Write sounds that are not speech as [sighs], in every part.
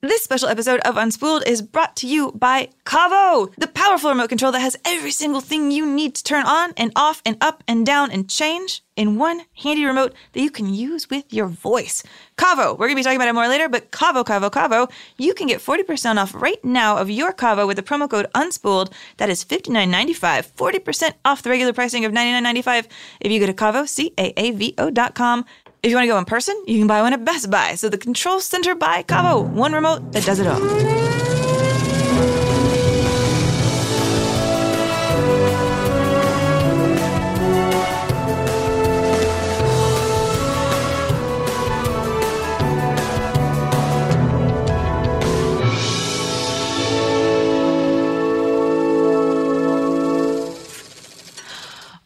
This special episode of Unspooled is brought to you by Caavo, the powerful remote control that has every single thing you need to turn on and off and up and down and change in one handy remote that you can use with your voice. Caavo, we're going to be talking about it more later, but Caavo, Caavo, Caavo, you can get 40% off right now of your Caavo with the promo code UNSPOOLED. That is $59.95, 40% off the regular pricing of $99.95 if you go to Caavo, C-A-A-V-O dot com. If you want to go in person, you can buy one at Best Buy. So the Control Center by Caavo, one remote that does it all.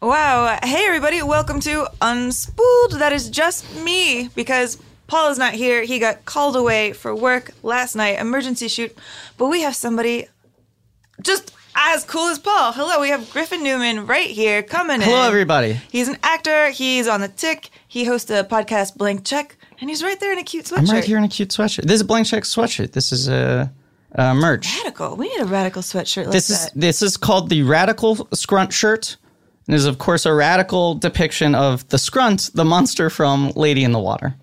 Wow. Hey, everybody. Welcome to Unspooled. That is just me because Paul is not here. He got called away for work last night, emergency shoot. But we have somebody just as cool as Paul. Hello, we have Griffin Newman right here coming in. Hello, everybody. He's an actor. He's on the tick. He hosts a podcast, Blank Check, and he's right there in a cute sweatshirt. I'm right here in a cute sweatshirt. This is a blank check sweatshirt. This is a, a merch. Radical. We need a radical sweatshirt like This is that. this is called the Radical Scrunt shirt. And is of course a radical depiction of the Scrunt, the monster from Lady in the Water.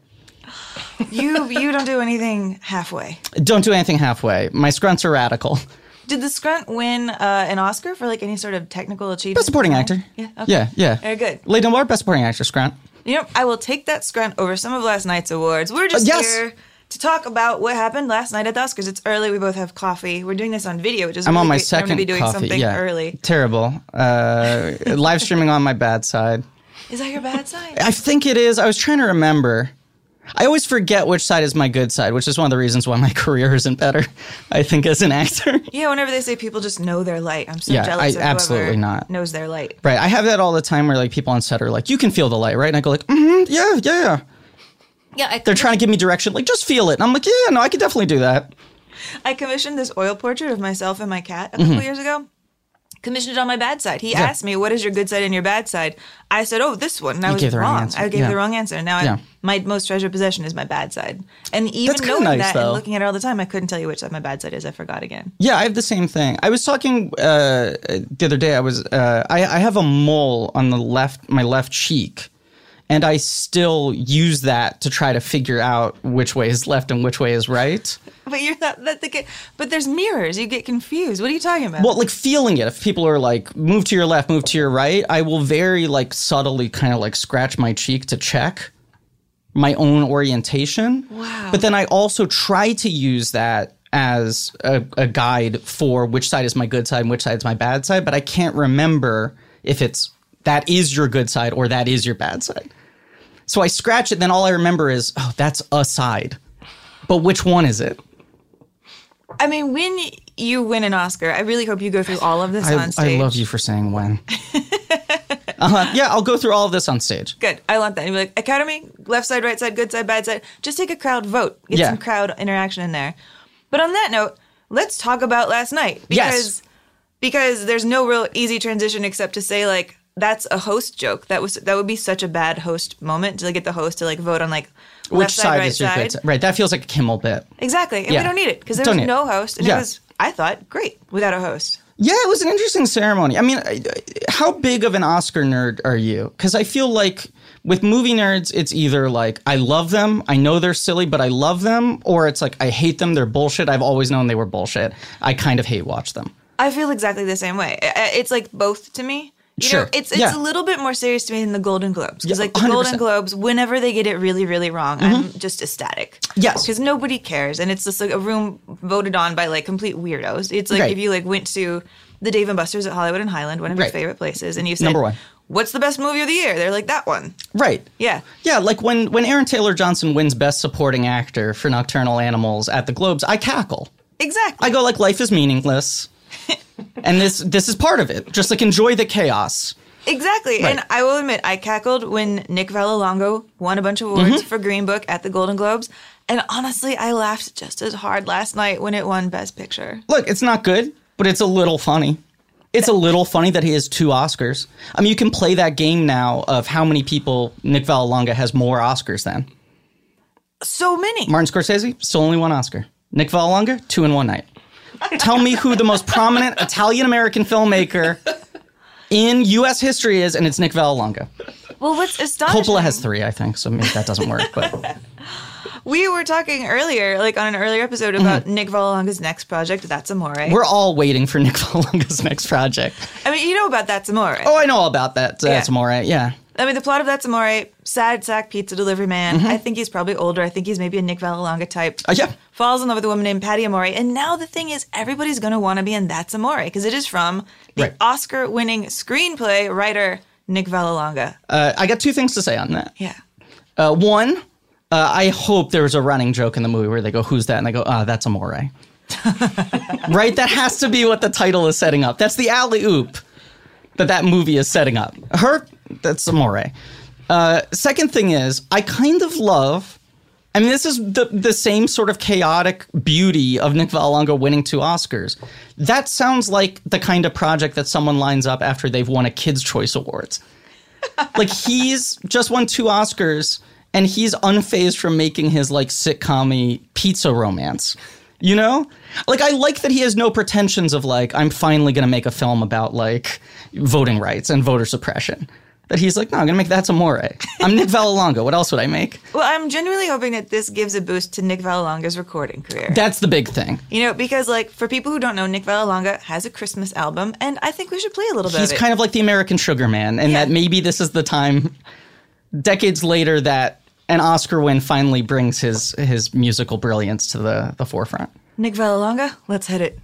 you you don't do anything halfway. Don't do anything halfway. My Scrunts are radical. Did the Scrunt win uh, an Oscar for like any sort of technical achievement? Best supporting actor. Yeah. Okay. Yeah, yeah. Very good. Lady in the Water, best supporting actor, Scrunt. You know, I will take that Scrunt over some of last night's awards. We're just Uh, yes. here to talk about what happened last night at the Oscars. It's early. We both have coffee. We're doing this on video, which is I'm really on my great for them second to be doing coffee. something yeah, early. terrible. Uh, [laughs] live streaming on my bad side. Is that your bad side? I think it is. I was trying to remember. I always forget which side is my good side, which is one of the reasons why my [laughs] career isn't better. I think as an actor. yeah. Whenever they say people just know their light, I'm so Yeah, jealous. I- absolutely not. Knows their light. Right. I have that all the time where like people on set are like, you can feel the light, right? And I go like, mm-hmm, yeah, yeah, yeah. Yeah. I They're trying to give me direction, like just feel it. And I'm like, yeah, no, I could definitely do that. I commissioned this oil portrait of myself and my cat a couple Mm-hmm. years ago. Commissioned it on my bad side. He asked me, "What is your good side and your bad side?" I said, "Oh, this one." And I You was gave the wrong wrong. answer. I gave Yeah. the wrong answer. Now Yeah. I, my most treasured possession is my bad side. And even knowing nice, that though. and looking at it all the time, I couldn't tell you which side my bad side is. I forgot again. Yeah, I have the same thing. I was talking uh, the other day. I was uh, I, I have a mole on the left, my left cheek, and I still use that to try to figure out which way is left and which way is right. But you're not that the But there's mirrors. You get confused. What are you talking about? Well, like feeling it. If people are like, move to your left, move to your right, I will very like subtly kind of like scratch my cheek to check my own orientation. Wow. But then I also try to use that as a, a guide for which side is my good side and which side is my bad side. But I can't remember if it's that is your good side or that is your bad side. So I scratch it, then all I remember is, oh, that's a side. But which one is it? I mean, when you win an Oscar, I really hope you go through all of this I, on I love you for saying when. [laughs] Uh-huh. Yeah, I'll go through all of this on stage. Good. I want that. You'd be like, Academy, left side, right side, good side, bad side. Just take a crowd vote. Get Yeah. some crowd interaction in there. But on that note, let's talk about last night. Yes. Because because there's no real easy transition except to say like that's a host joke. That was that would be such a bad host moment to like, get the host to like vote on like Which left side, right is your side. good? Right, that feels like a Kimmel bit. Exactly. And Yeah. we don't need it because there Don't was no host and Yeah. it was I thought great without a host. Yeah, it was an interesting ceremony. I mean, how big of an Oscar nerd are you? Because I feel like with movie nerds, it's either like I love them, I know they're silly, but I love them, or it's like I hate them, they're bullshit. I've always known they were bullshit. I kind of hate watch them. I feel exactly the same way. It's like both to me. You Sure. know, it's it's Yeah. a little bit more serious to me than the Golden Globes because Yeah, like the 100%. Golden Globes, whenever they get it really really wrong, I'm mm-hmm. just ecstatic. Yes. because nobody cares, and it's just like a room voted on by like complete weirdos. It's like Right. if you like went to the Dave and Buster's at Hollywood and Highland, one of your Right. favorite places, and you said, Number one. "What's the best movie of the year?" They're like that one. Right. Yeah. Yeah, like when when Aaron Taylor Johnson wins Best Supporting Actor for Nocturnal Animals at the Globes, I cackle. Exactly. I go like life is meaningless. And this this is part of it. Just like enjoy the chaos. Exactly. Right. And I will admit, I cackled when Nick Vallelonga won a bunch of awards Mm-hmm. for Green Book at the Golden Globes. And honestly, I laughed just as hard last night when it won Best Picture. Look, it's not good, but it's a little funny. It's a little funny that he has two Oscars. I mean, you can play that game now of how many people Nick Vallelonga has more Oscars than. So many. Martin Scorsese, still only one Oscar. Nick Vallelonga, two in one night. Tell me who the most prominent Italian American filmmaker in U.S. history is, and it's Nick Vallelonga. well, what's astonishing? Coppola has three, I think, so maybe that doesn't work. But [laughs] We were talking earlier, like on an earlier episode, about Nick Vallelonga's next project, That's Amore. Mm-hmm. we're all waiting for Nick Vallelonga's next project. I mean, you know about That's Amore. Oh, I know all about that. Yeah. That's more, yeah. I mean, the plot of That's Amore, sad sack pizza delivery man. I think he's probably older. I think he's maybe a Nick Vallelonga type. Mm-hmm. Uh, yeah. Falls in love with a woman named Patty Amore. And now the thing is, everybody's going to want to be in That's Amore because it is from the Right. Oscar winning screenplay writer, Nick Vallelonga. Uh, I got two things to say on that. Yeah. Uh, one, uh, I hope there was a running joke in the movie where they go, "Who's that?" and they go, "Ah, that's Amore." [laughs] right? That has to be what the title is setting up. That's the alley oop that that movie is setting up. Her, that's Amore. Uh, second thing is, I kind of love. I mean, this is the the same sort of chaotic beauty of Nick Vallelonga winning two Oscars. That sounds like the kind of project that someone lines up after they've won a Kids' Choice Awards like he's just won two Oscars and he's unfazed from making his like sitcom pizza romance. You know? Like I like that he has no pretensions of like I'm finally going to make a film about like voting rights and voter suppression. That he's like, no, I'm going to make that's Amore. Eh? [laughs] I'm Nick Vallelonga. What else would I make? Well, I'm genuinely hoping that this gives a boost to Nick Vallelonga's recording career. That's the big thing. you know, because like for people who don't know, Nick Vallelonga has a Christmas album, and I think we should play a little bit He's of kind of like the American Sugar Man, and Yeah. that maybe this is the time, decades later, that an Oscar win finally brings his his musical brilliance to the the forefront. Nick Vallelonga, let's hit it.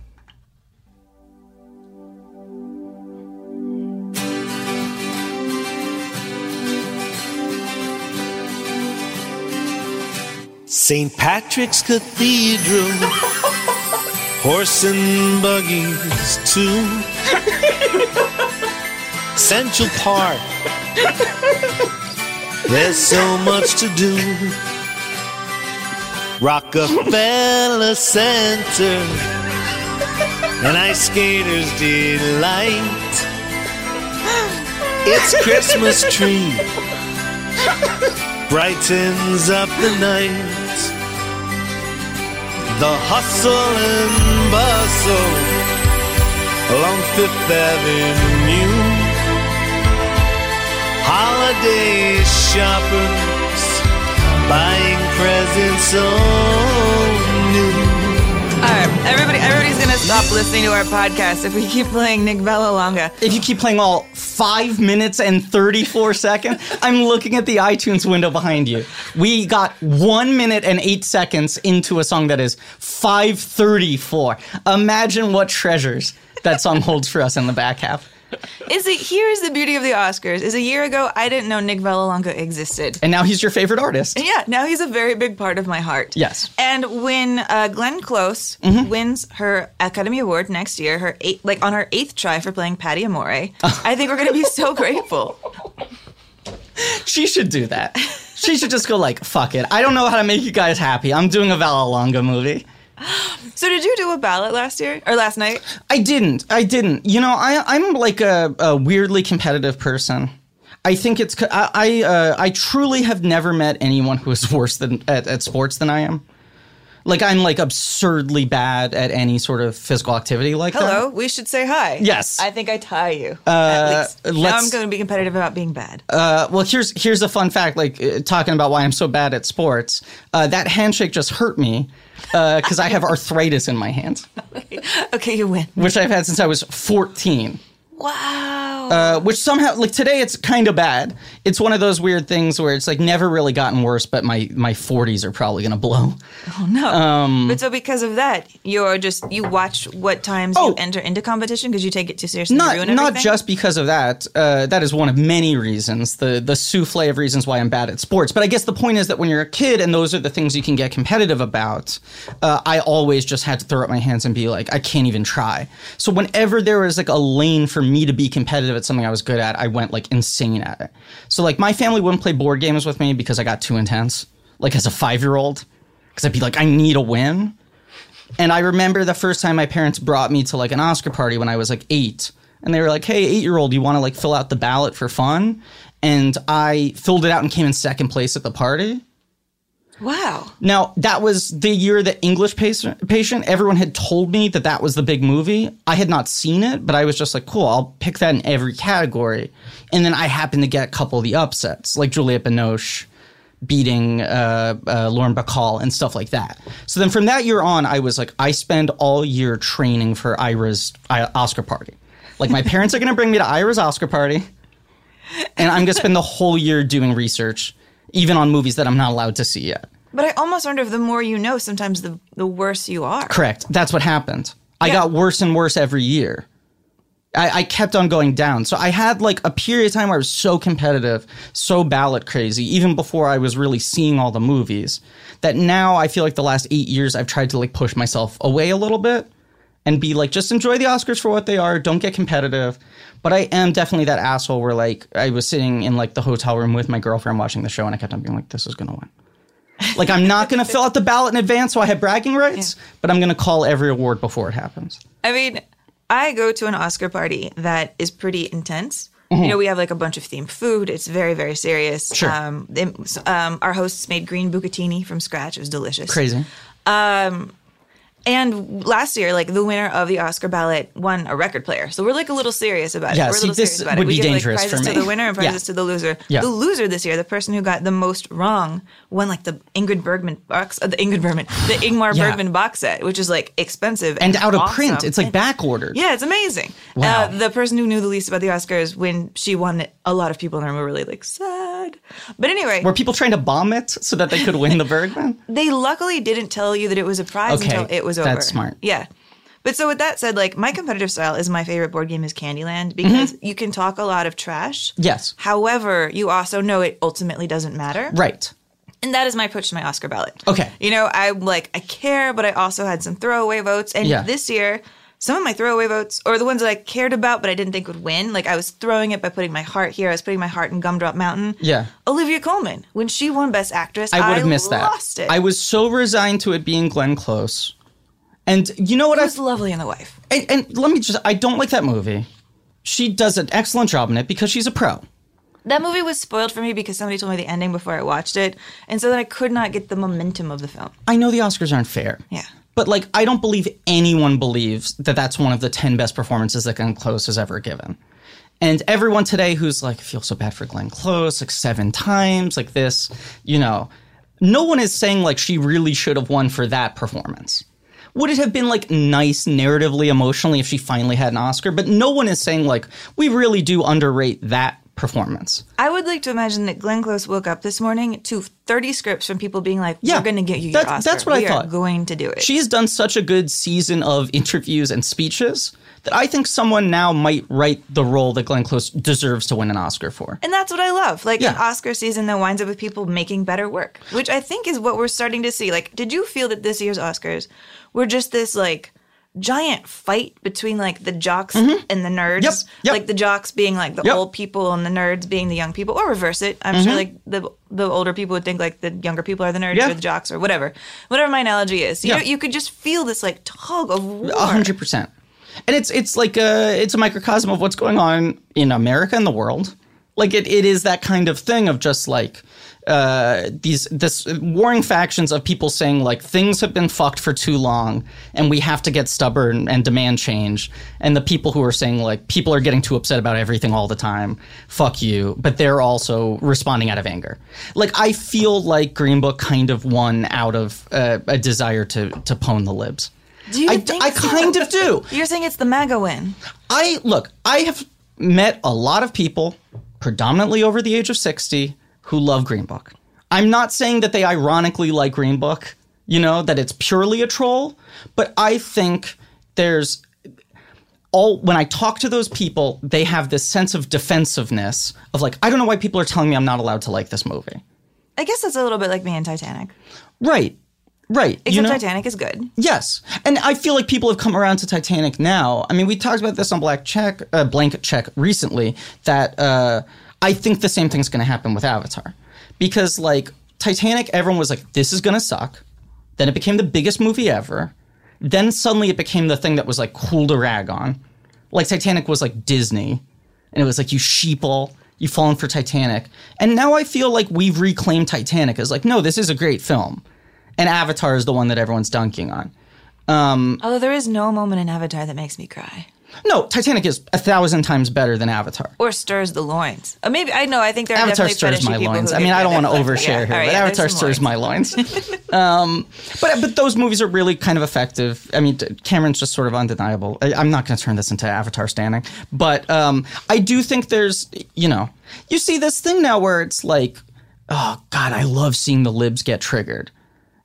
St. Patrick's Cathedral, horse and buggies too. Central Park, there's so much to do. Rockefeller Center, an ice skater's delight. It's Christmas tree brightens up the night. The hustle and bustle along Fifth Avenue. Holiday shoppers buying presents so new. All right, everybody, everybody's stop listening to our podcast if we keep playing Nick Vallelonga. If you keep playing all five minutes and 34 [laughs] seconds, I'm looking at the iTunes window behind you. We got one minute and eight seconds into a song that is 534. Imagine what treasures that song holds for us in the back half. Is it here's the beauty of the Oscars. Is a year ago I didn't know Nick Vallelonga existed. And now he's your favorite artist. And Yeah, now he's a very big part of my heart. Yes. And when uh, Glenn Close Mm-hmm. wins her Academy Award next year, her eight, like on her eighth try for playing Patty Amore, [laughs] I think we're going to be so grateful. She should do that. She should just go like, fuck it. I don't know how to make you guys happy. I'm doing a Vallelonga movie. [gasps] So did you do a ballot last year or last night? I didn't. I didn't. You know, I I'm like a, a weirdly competitive person. I think it's I. uh, I truly have never met anyone who is [laughs] worse than at, at sports than I am. Like I'm like absurdly bad at any sort of physical activity like that. Hello, we should say hi. Yes. I think I tie you. at least. Now let's- I'm going to be competitive about being bad. Uh, well, here's here's a fun fact. Like uh, talking about why I'm so bad at sports. Uh, that handshake just hurt me Uh, because I have arthritis in my hands, [laughs] okay, you win. which I've had since I was 14. Wow. Uh, which somehow, like today, it's kind of bad. It's one of those weird things where it's like never really gotten worse, but my my 40s are probably gonna blow. oh no. um, but so because of that, you're just you watch what times Oh. you enter into competition because you take it too seriously. Not ruin not just because of that. Uh, that is one of many reasons. The the souffle of reasons why I'm bad at sports. But I guess the point is that when you're a kid and those are the things you can get competitive about, uh, I always just had to throw up my hands and be like, I can't even try. So whenever there was like a lane for me to be competitive at something I was good at, I went like insane at it. So like my family wouldn't play board games with me because I got too intense. Like as a five year old, because I'd be like, I need a win. And I remember the first time my parents brought me to like an Oscar party when I was like eight. And they were like, hey, eight year old, you want to like fill out the ballot for fun? And I filled it out and came in second place at the party. Wow. Now, that was the year that English patient, everyone had told me that that was the big movie. I had not seen it, but I was just like, cool, I'll pick that in every category. And then I happened to get a couple of the upsets, like Juliette Binoche beating uh, uh, Lauren Bacall and stuff like that. So then from that year on, I was like, I spend all year training for Ira's Oscar party. Like, my parents are going to bring me to Ira's Oscar party, and I'm going to spend the whole year doing research, even on movies that I'm not allowed to see yet. But I almost wonder if the more you know, sometimes the the worse you are. Correct. That's what happened. I got worse and worse every year. I, I kept on going down. So I had like a period of time where I was so competitive, so ballot crazy, even before I was really seeing all the movies, that now I feel like the last eight years I've tried to like push myself away a little bit and be like, just enjoy the Oscars for what they are. Don't get competitive. But I am definitely that asshole where like I was sitting in like the hotel room with my girlfriend watching the show and I kept on being like, this is to win. Like I'm not to fill out the ballot in advance so I have bragging rights, but I'm to call every award before it happens. I mean, I go to an Oscar party that is pretty intense. You know, we have like a bunch of themed food. It's very, very serious. Sure. Um, they- um, our hosts made green bucatini from scratch. It was delicious. Crazy. And last year, like the winner of the Oscar ballot won a record player. So we're like a little serious about it. Yeah, we're a see, little this serious about would it. We be give, dangerous like, for prizes me. to the winner and Yeah. prizes to the loser. Yeah. The loser this year, the person who got the most wrong, won like the Ingrid Bergman box, uh, the Ingrid Bergman, the [sighs] Ingmar Yeah. Bergman box set, which is like expensive And out of awesome. print. It's like back ordered. Yeah, it's amazing. Wow. Uh, the person who knew the least about the Oscars when she won it, a lot of people in the room were really like sad. But anyway, Were people trying to bomb it so that they could win the Bergman? [laughs] they luckily didn't tell you that it was a prize Okay, until it was over. that's smart. Yeah. But so with that said, like my competitive style is my favorite board game is Candyland because Mm-hmm. you can talk a lot of trash. Yes. However, you also know it ultimately doesn't matter. Right. And that is my approach to my Oscar ballot. Okay. You know, I'm like, I care, but I also had some throwaway votes. And Yeah. this year, some of my throwaway votes, or the ones that I cared about but I didn't think would win, like I was throwing it by putting my heart here. I was putting my heart in Gumdrop Mountain. Yeah. Olivia Colman, when she won Best Actress, I would have missed that. it. I was so resigned to it being Glenn Close. And you know what It I was lovely in the wife. and, and let me just I don't like that movie. She does an excellent job in it because she's a pro. That movie was spoiled for me because somebody told me the ending before I watched it, and so then I could not get the momentum of the film. I know the Oscars aren't fair. Yeah. But like I don't believe anyone believes that that's one of the 10 best performances that Glenn Close has ever given. And everyone today who's like, I feel so bad for Glenn Close, like seven times, like this, you know, no one is saying like she really should have won for that performance. Would it have been like nice narratively, emotionally if she finally had an Oscar? But no one is saying like we really do underrate that performance. I would like to imagine that Glenn Close woke up this morning to 30 scripts from people being like, Yeah, "We're going to get you your Oscar. that's what I we thought. Are going to do it." She's done such a good season of interviews and speeches that I think someone now might write the role that Glenn Close deserves to win an Oscar for. And that's what I love. Like an Oscar season that winds up with people making better work, which I think is what we're starting to see. Like, did you feel that this year's Oscars were just this like giant fight between like the jocks and the nerds? Mm-hmm. Yep, yep. Like the jocks being like the Yep. old people and the nerds being the young people, or reverse it. I'm sure like the the older people would think like the younger people are the nerds Mm-hmm. Yeah. or the jocks or whatever. Whatever my analogy is. You Yeah. know, you could just feel this like tug of war. Hundred percent. And it's it's like a it's a microcosm of what's going on in America and the world. Like it, it is that kind of thing of just like uh, these this warring factions of people saying like things have been fucked for too long and we have to get stubborn and demand change and the people who are saying like people are getting too upset about everything all the time fuck you but they're also responding out of anger like i feel like green book kind of won out of uh, a desire to to pwn the libs Do you I, think I so? kind of do. [laughs] You're saying it's the MAGA win. I look, I have met a lot of people, predominantly over the age of 60, who love Green Book. I'm not saying that they ironically like Green Book, you know, that it's purely a troll, but I think there's all when I talk to those people, they have this sense of defensiveness of like, I don't know why people are telling me I'm not allowed to like this movie. I guess that's a little bit like me and Titanic. Right. Right. Except you know? Titanic is good. Yes, and I feel like people have come around to Titanic now. I mean, we talked about this on Blank Check, uh, Blanket Check recently. That uh, I think the same thing's going to happen with Avatar, because like Titanic, everyone was like, "This is going to suck." Then it became the biggest movie ever. Then suddenly it became the thing that was like cool to rag on. Like Titanic was like Disney, and it was like you sheeple, you've fallen for Titanic. And now I feel like we've reclaimed Titanic as like, no, this is a great film, and Avatar is the one that everyone's dunking on. Um, Although there is no moment in Avatar that makes me cry No, Titanic is a thousand times better than Avatar. or stirs the loins. Uh, maybe I know. I think there are Avatar stirs my loins. I mean, I don't want to overshare yeah, here, right, but yeah, Avatar stirs my loins. loins. [laughs] um, but but those movies are really kind of effective. I mean, Cameron's just sort of undeniable. I, I'm not going to turn this into Avatar standing, but um, I do think there's, you know, you see this thing now where it's like, oh God, I love seeing the libs get triggered,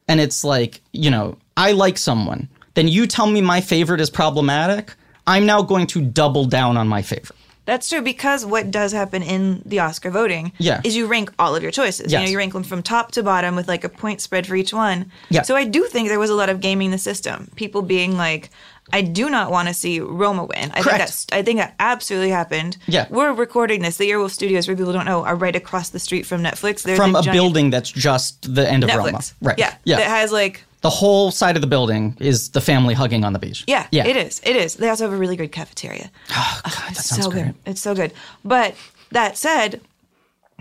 and it's like, you know, I like someone, then you tell me my favorite is problematic. I'm now going to double down on my favorite. That's true because what does happen in the Oscar voting Yeah. is you rank all of your choices. You know, you rank them from top to bottom with like a point spread for each one. Yeah. So I do think there was a lot of gaming the system. People being like, I do not want to see Roma win. I think that's I think that absolutely happened. Yeah. We're recording this. The Earwolf Studios, where people don't know, are right across the street from Netflix. There's From a giant building that's just the end of Roma. Right. Yeah. Yeah. That has like the whole side of the building is the family hugging on the beach. Yeah, Yeah. it is. It is. They also have a really good cafeteria. Oh, God, that sounds so great. good. It's so good. But that said,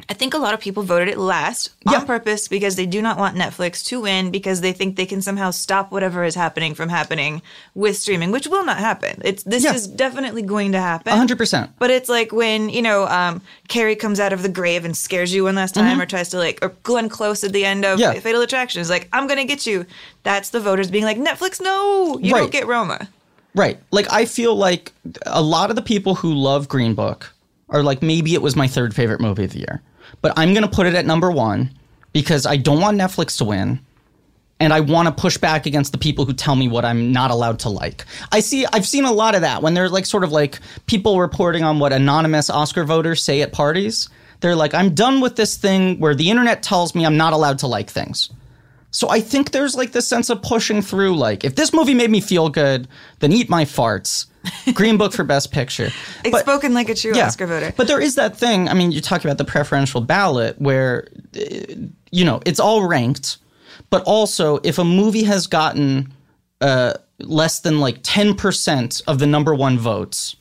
I think a lot of people voted it last Yeah. on purpose because they do not want Netflix to win because they think they can somehow stop whatever is happening from happening with streaming, which will not happen. It's this Yeah. is definitely going to happen. Hundred percent. But it's like when, you know, um, Carrie comes out of the grave and scares you one last time or tries to like, or Glenn Close at the end of Mm-hmm. Yeah. Fatal Attraction is like, I'm going to get you. That's the voters being like, Netflix, no, you Right. don't get Roma. Right. Like I feel like a lot of the people who love Green Book are like maybe it was my third favorite movie of the year. But I'm going to put it at number 1 because I don't want Netflix to win. And I want to push back against the people who tell me what I'm not allowed to like. I see I've seen a lot of that when they're like sort of like people reporting on what anonymous Oscar voters say at parties. They're like I'm done with this thing where the internet tells me I'm not allowed to like things. So I think there's like this sense of pushing through. Like, if this movie made me feel good, then eat my farts. [laughs] Green Book for Best Picture. It's But- spoken like a true Oscar voter. But there is that thing. I mean, you talk about the preferential ballot where, uh, you know, it's all ranked, but also if a movie has gotten uh, less than like 10% of the number one votes,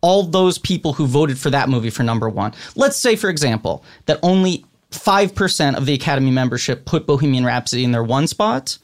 all those people who voted for that movie for number one, let's say, for example, that only 5% of the Academy membership put Bohemian Rhapsody in their one spot.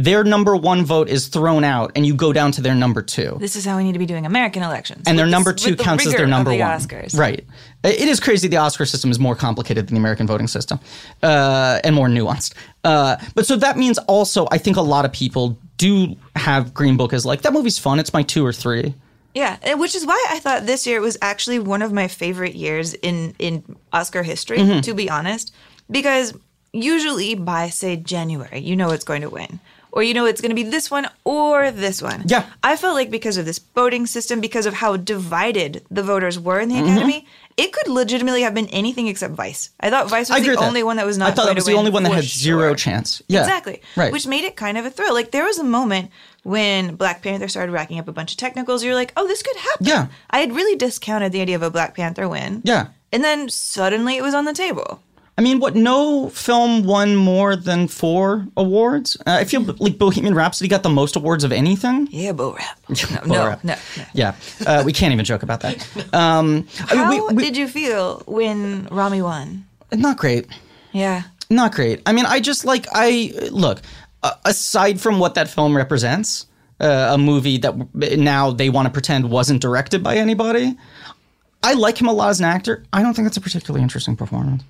Their number one vote is thrown out, and you go down to their number two This is how we need to be doing American elections. and their with number two the counts as their number the one. Oscars. Right. It is crazy. The Oscar system is more complicated than the American voting system, uh, and more nuanced. Uh, but so that means also, I think a lot of people do have Green Book as like that movie's fun. It's my two or three. Yeah, which is why I thought this year was actually one of my favorite years in in Oscar history, Mm-hmm. to be honest, because usually by say January, you know it's going to win. Or you know it's going to be this one or this one. Yeah. I felt like because of this voting system, because of how divided the voters were in the Mm-hmm. Academy, it could legitimately have been anything except Vice. I thought Vice was the only that. one that was not. I thought that was the only one that had zero sure. chance. Yeah, Exactly. Right. Which made it kind of a thrill. Like there was a moment when Black Panther started racking up a bunch of technicals. You're like, oh, this could happen. Yeah. I had really discounted the idea of a Black Panther win. Yeah. And then suddenly it was on the table. I mean, what? No film won more than four awards. Uh, I feel like Bohemian Rhapsody got the most awards of anything. Yeah, Bo Rap. [laughs] No, no, Rap. no, no. Yeah, uh, we can't even joke about that. Um, I mean, How we- we- did you feel when Rami won? not great. Yeah. Not great. I mean, I just like I look. Uh, aside from what that film represents, uh, a movie that now they want to pretend wasn't directed by anybody. I like him a lot as an actor. I don't think it's a particularly interesting performance.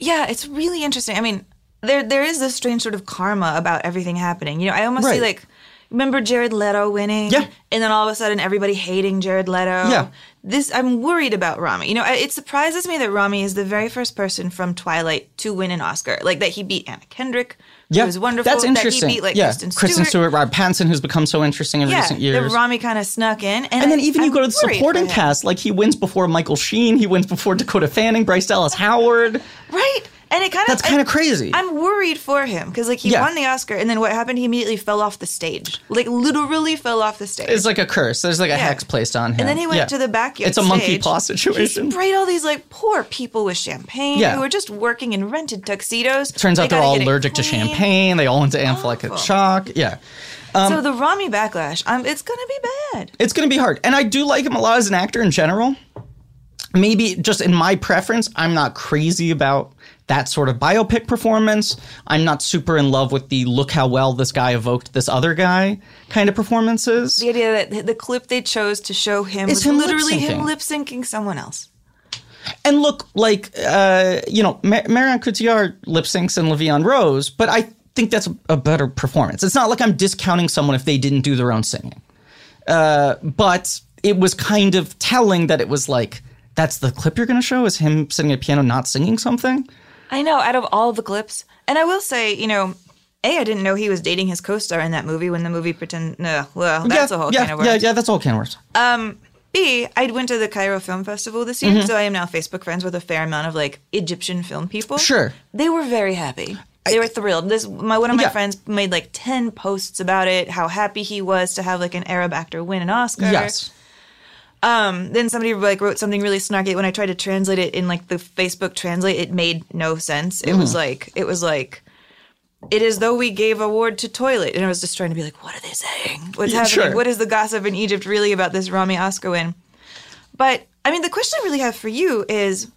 Yeah, it's really interesting. I mean, there there is this strange sort of karma about everything happening. You know, I almost see like remember Jared Leto winning? Yeah. And then all of a sudden everybody hating Jared Leto. Yeah. This I'm worried about Rami. You know, it surprises me that Rami is the very first person from Twilight to win an Oscar. Like that he beat Anna Kendrick. Yeah, Who was wonderful. That's interesting. Beat like yeah, Kristen Stewart. Stewart, Rob Pattinson, who's become so interesting in Yeah, recent years. that Rami kind of snuck in, and, and then I- even you I'm go to the supporting cast, like he wins before Michael Sheen, he wins before Dakota Fanning, Bryce Dallas Howard. right? And it kind of That's kind of crazy. I'm worried for him because like he Yeah. won the Oscar, and then what happened? He immediately fell off the stage, like literally fell off the stage. It's like a curse. There's like a Yeah. hex placed on him. And then he went Yeah. to the backyard. It's a monkey stage. paw He situation. sprayed all these like poor people with champagne Yeah. who were just working in rented tuxedos. Turns out They they're all allergic to champagne. They all went to anaphylactic shock. Yeah. Um, so the Rami backlash, um, it's gonna be bad. It's going to be hard. And I do like him a lot as an actor in general. Maybe just in my preference, I'm not crazy about that sort of biopic performance. I'm not super in love with the look how well this guy evoked this other guy kind of performances. The idea that the- clip they chose to show him was him literally lip-syncing. him lip syncing someone else. And look, like, uh, you know, Mar- Marion Cotillard lip syncs and La Vie en Rose, but I think that's a, a better performance. It's not like I'm discounting someone if they didn't do their own singing. Uh, but it was kind of telling that it was like, that's the clip you're going to show is him sitting at a piano not singing something. I know, out of all the clips. And I will say, you know, A, I didn't know he was dating his co star in that movie when the movie pretend no, well, that's yeah, a whole yeah, kind of words. yeah, yeah, that's all can of words. B, I went to the Cairo Film Festival this Mm-hmm. year, so I am now Facebook friends with a fair amount of like Egyptian film people. Sure. They were very happy. They were thrilled. This my one of my Yeah. friends made like 10 posts about it, how happy he was to have like an Arab actor win an Oscar. Yes. Um, then somebody like wrote something really snarky when I tried to translate it in like the Facebook translate, it made no sense. It Mm. was like it was like it is though we gave award to toilet, and I was just trying to be like, what are they saying? What's Yeah, happening? sure. What is the gossip in Egypt really about this Rami Oscar win? But I mean, the question I really have for you is.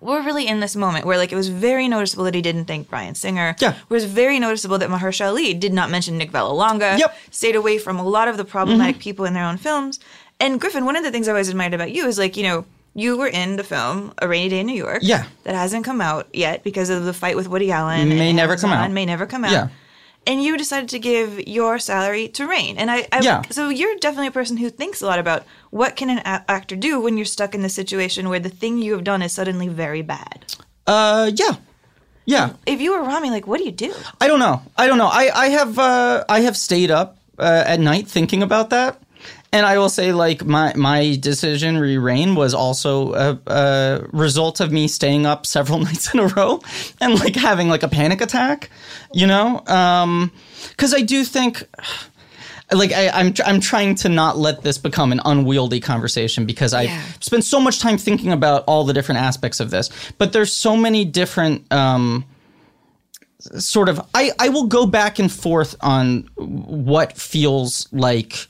We're really in this moment where, like, it was very noticeable that he didn't thank Bryan Singer. Yeah. It was very noticeable that Mahershala Ali did not mention Nick Vallelonga. Yep. Mm-hmm. Stayed away from a lot of the problematic people in their own films. And Griffin, one of the things I always admired about you is like, you know, you were in the film A Rainy Day in New York. Yeah. That hasn't come out yet because of the fight with Woody Allen. May and never come Amazon, out. May never come out. Yeah. And you decided to give your salary to RAINN. And I, I Yeah. so you're definitely a person who thinks a lot about what can an a- actor do when you're stuck in the situation where the thing you have done is suddenly very bad. Uh, yeah. Yeah. If you were Rami, like, what do you do? I don't know. I don't know. I, I have uh, I have stayed up uh, at night thinking about that, and I will say like my my decision re RAINN was also a, a result of me staying up several [laughs] nights in a row and like having like a panic attack, you know, because I do think. Like I, I'm, tr- I'm trying to not let this become an unwieldy conversation because I Yeah. spent so much time thinking about all the different aspects of this. But there's so many different um, sort of I, I will go back and forth on what feels like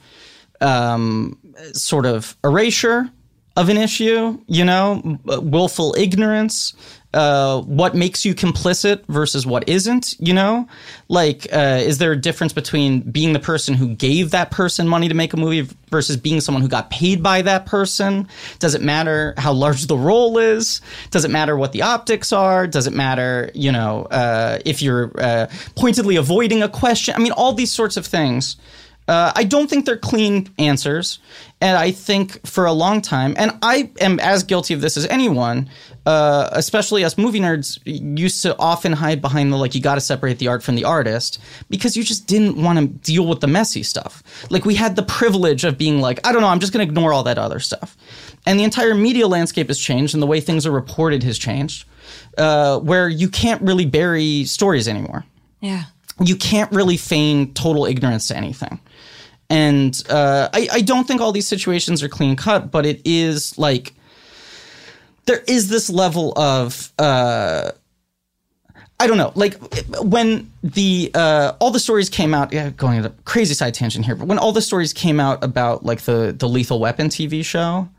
um, sort of erasure of an issue, you know, willful ignorance, uh, what makes you complicit versus what isn't, you know? Like, uh, is there a difference between being the person who gave that person money to make a movie versus being someone who got paid by that person? Does it matter how large the role is? Does it matter what the optics are? Does it matter, you know, uh, if you're uh, pointedly avoiding a question? I mean, all these sorts of things Uh, I don't think they're clean answers. And I think for a long time, and I am as guilty of this as anyone, uh, especially us movie nerds, used to often hide behind the like, you got to separate the art from the artist because you just didn't want to deal with the messy stuff. Like, we had the privilege of being like, I don't know, I'm just going to ignore all that other stuff. And the entire media landscape has changed, and the way things are reported has changed, uh, where you can't really bury stories anymore Yeah. you can't really feign total ignorance to anything. And uh, I, I don't think all these situations are clean cut, but it is like there is this level of uh, I don't know, like when the uh, all the stories came out. Yeah, going on a crazy side tangent here, but when all the stories came out about like the the Lethal Weapon TV show,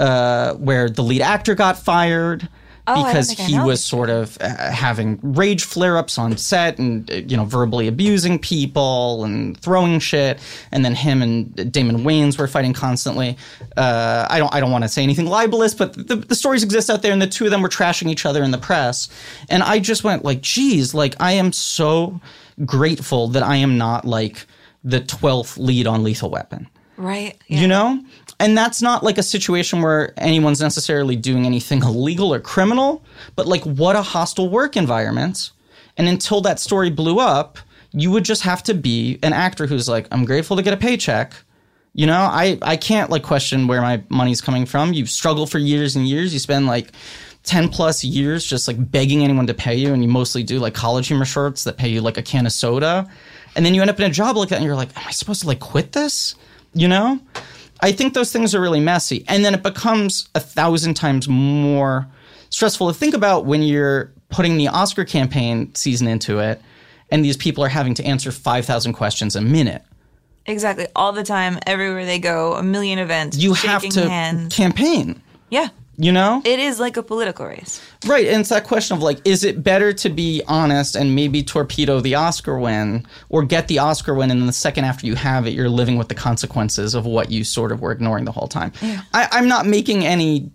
uh, where the lead actor got fired Oh, because he was sort of uh, having rage flare ups on set and uh, you know verbally abusing people and throwing shit, and then him and Damon Wayans were fighting constantly. Uh, I don't I don't want to say anything libelous, but the, the stories exist out there, and the two of them were trashing each other in the press, and I just went like, geez, like I am so grateful that I am not like the twelfth lead on Lethal Weapon. Right. you know and that's not like a situation where anyone's necessarily doing anything [laughs] illegal or criminal but like what a hostile work environment. And until that story blew up you would just have to be an actor who's like i'm grateful to get a paycheck. You know i i can't like question where my money's coming from. You struggle for years and years. You spend like 10 plus years just like begging anyone to pay you and you mostly do like college humor shorts that pay you like a can of soda. And then you end up in a job like that and you're like am i supposed to like quit this? You know i think those things are really messy and then it becomes a thousand times more stressful to think about when you're putting the oscar campaign season into it and these people are having to answer 5000 questions a minute Exactly. All the time, everywhere they go, a million events. you have to hands. campaign Yeah. You know It is like a political race. Right, and it's that question of like, is it better to be honest and maybe torpedo the Oscar win, or get the Oscar win, and then the second after you have it, you're living with the consequences of what you sort of were ignoring the whole time? I, I'm not making any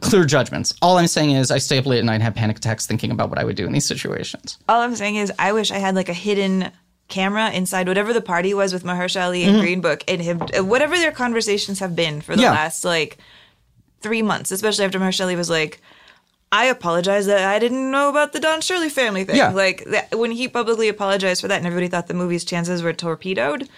clear judgments. All I'm saying is, I stay up late at night and have panic attacks thinking about what I would do in these situations. All I'm saying is, I wish I had like a hidden camera inside whatever the party was with Mahershala Ali and mm-hmm. Green Book and him, whatever their conversations have been for the Yeah. last like three months, especially after Mahershala Ali was like, I apologize that I didn't know about the Don Shirley family thing. Yeah. Like that, when he publicly apologized for that, and everybody thought the movie's chances were torpedoed.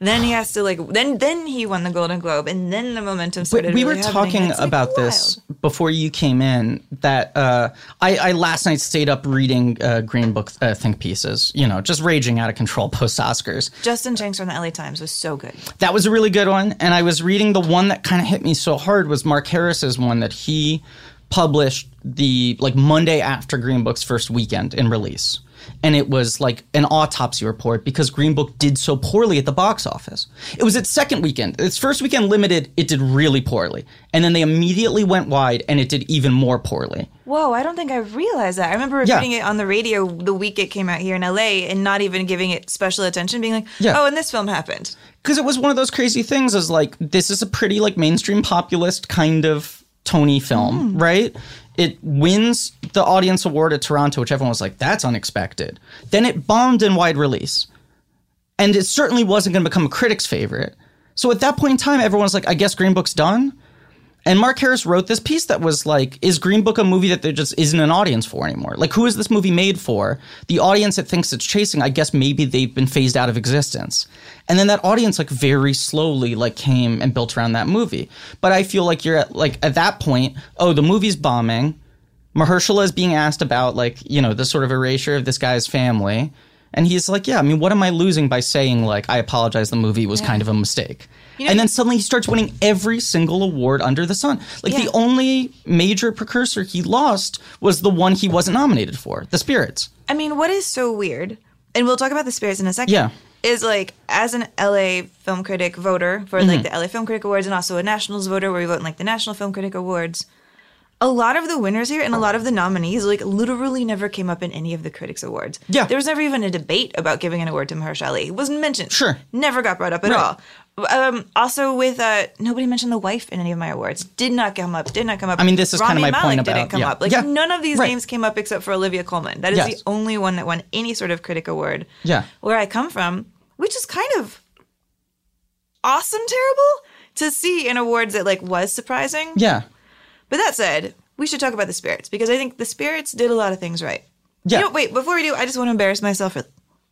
Then he has to like then then he won the Golden Globe, and then the momentum started. we really were talking like, about this wild. before you came in. That uh, I, I last night stayed up reading uh, Green Book uh, think pieces. You know, just raging out of control post Oscars. Justin Chang's from the LA Times was so good. That was a really good one. And I was reading the one that kind of hit me so hard was Mark Harris's one that he published the like Monday after Green Book's first weekend in release. And it was like an autopsy report because Green Book did so poorly at the box office. It was its second weekend. Its first weekend limited, it did really poorly. And then they immediately went wide and it did even more poorly. Whoa, I don't think I realized that. I remember Yeah. it on the radio the week it came out here in LA and not even giving it special attention, being like, Yeah. oh, and this film happened. because it was one of those crazy things is like this is a pretty like mainstream populist kind of tony film hmm. right it wins the audience award at toronto which everyone was like that's unexpected. Then it bombed in wide release. And it certainly wasn't going to become a critic's favorite. So at that point in time everyone was like i guess green book's done and Mark Harris wrote this piece that was like, is Green Book a movie that there just isn't an audience for anymore? Like, who is this movie made for? The audience that thinks it's chasing, I guess maybe they've been phased out of existence. And then that audience, like, very slowly, like, came and built around that movie. But I feel like you're at, like, at that point, oh, the movie's bombing. Mahershala is being asked about, like, you know, the sort of erasure of this guy's family. And he's like, yeah, I mean, what am I losing by saying, like, I apologize, the movie was kind of a mistake? And then suddenly he starts winning every single award under the sun. Like, Yeah. the only major precursor he lost was the one he wasn't nominated for, The Spirits. I mean, what is so weird, and we'll talk about the spirits in a second. Yeah. Is like as an LA film critic voter for Mm-hmm. like the LA Film Critic Awards and also a Nationals voter where we vote in like the National Film Critic Awards. A lot of the winners here and a lot of the nominees like literally never came up in any of the critics awards. Yeah. There was never even a debate about giving an award to Mahershala It wasn't mentioned. Sure. Never got brought up at Right. all. Um, also with uh, nobody mentioned the wife in any of my awards. Did not come up. Did not come up. I mean, this is kinda my Malek point didn't about- come yeah. up. Like Yeah. none of these Right. names came up except for Olivia Colman. That is Yes. the only one that won any sort of critic award. Yeah. Where I come from, which is kind of awesome terrible to see in awards that like was surprising. Yeah. But that said, we should talk about the spirits because I think the spirits did a lot of things right. Yeah. You know, wait, before we do, I just want to embarrass myself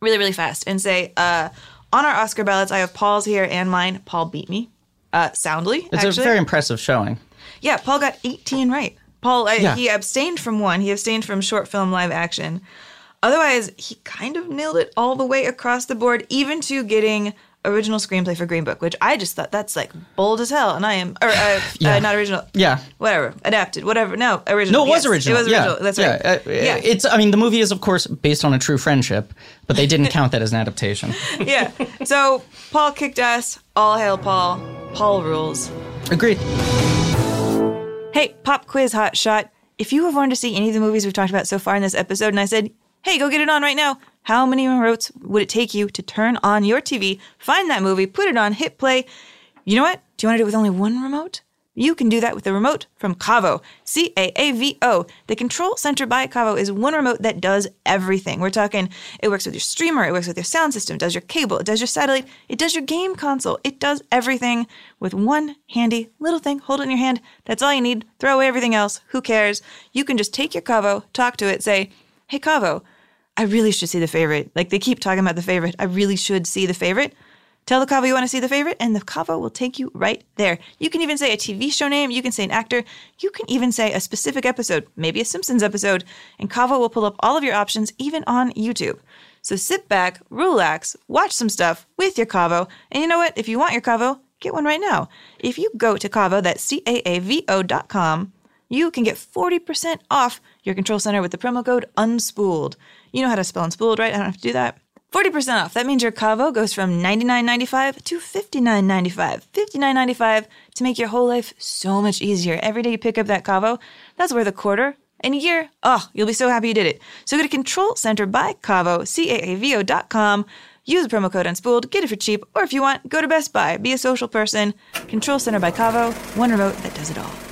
really, really fast and say, uh, on our Oscar ballots, I have Paul's here and mine. Paul beat me, uh, soundly. It's actually. a very impressive showing. Yeah, Paul got 18 right. Paul, uh, Yeah. he abstained from one. He abstained from short film live action. Otherwise, he kind of nailed it all the way across the board, even to getting original screenplay for Green Book, which I just thought that's like bold as hell. And I am, or uh, [sighs] Yeah. uh, not original. Yeah. Whatever, adapted, whatever. No, original. No, it was Yes, original. It was yeah. original. That's right. Yeah. uh, yeah. It's. I mean, the movie is, of course, based on a true friendship, but they didn't [laughs] count that as an adaptation. [laughs] yeah. So Paul kicked ass. All hail Paul. Paul rules. Agreed. Hey, pop quiz hot shot. If you have wanted to see any of the movies we've talked about so far in this episode, and I said, hey, go get it on right now, how many remotes would it take you to turn on your TV, find that movie, put it on, hit play? You know what? Do you want to do it with only one remote? You can do that with the remote from Caavo, C A A V O. The Control Center by Caavo is one remote that does everything. We're talking, it works with your streamer, it works with your sound system, it does your cable, it does your satellite, it does your game console, it does everything with one handy little thing. Hold it in your hand. That's all you need. Throw away everything else. Who cares? You can just take your Caavo, talk to it, say, hey, Caavo, I really should see the favorite. Like they keep talking about the favorite. I really should see the favorite. Tell the Caavo you want to see the favorite, and the Caavo will take you right there. You can even say a TV show name, you can say an actor, you can even say a specific episode, maybe a Simpsons episode, and Caavo will pull up all of your options, even on YouTube. So sit back, relax, watch some stuff with your Caavo, and you know what? If you want your Caavo, get one right now. If you go to Caavo, that's C A A V O dot com, you can get 40% off your control center with the promo code UNSPOOLED. You know how to spell unspooled, right? I don't have to do that. 40% off. That means your Caavo goes from $99.95 to $59.95. $59.95 to make your whole life so much easier. Every day you pick up that Caavo, that's worth a quarter. In a year, oh, you'll be so happy you did it. So go to Control Center by Caavo, C-A-A-V-O dot com. Use the promo code unspooled, get it for cheap, or if you want, go to Best Buy. Be a social person. Control Center by Caavo, one remote that does it all.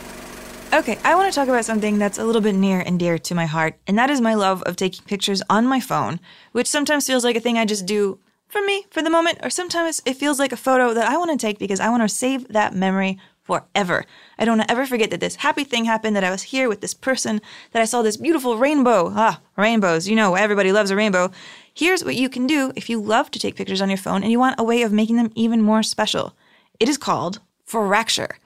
Okay, I want to talk about something that's a little bit near and dear to my heart, and that is my love of taking pictures on my phone, which sometimes feels like a thing I just do for me, for the moment, or sometimes it feels like a photo that I want to take because I want to save that memory forever. I don't ever forget that this happy thing happened, that I was here with this person, that I saw this beautiful rainbow. Ah, rainbows, you know, everybody loves a rainbow. Here's what you can do if you love to take pictures on your phone and you want a way of making them even more special. It is called Fracture.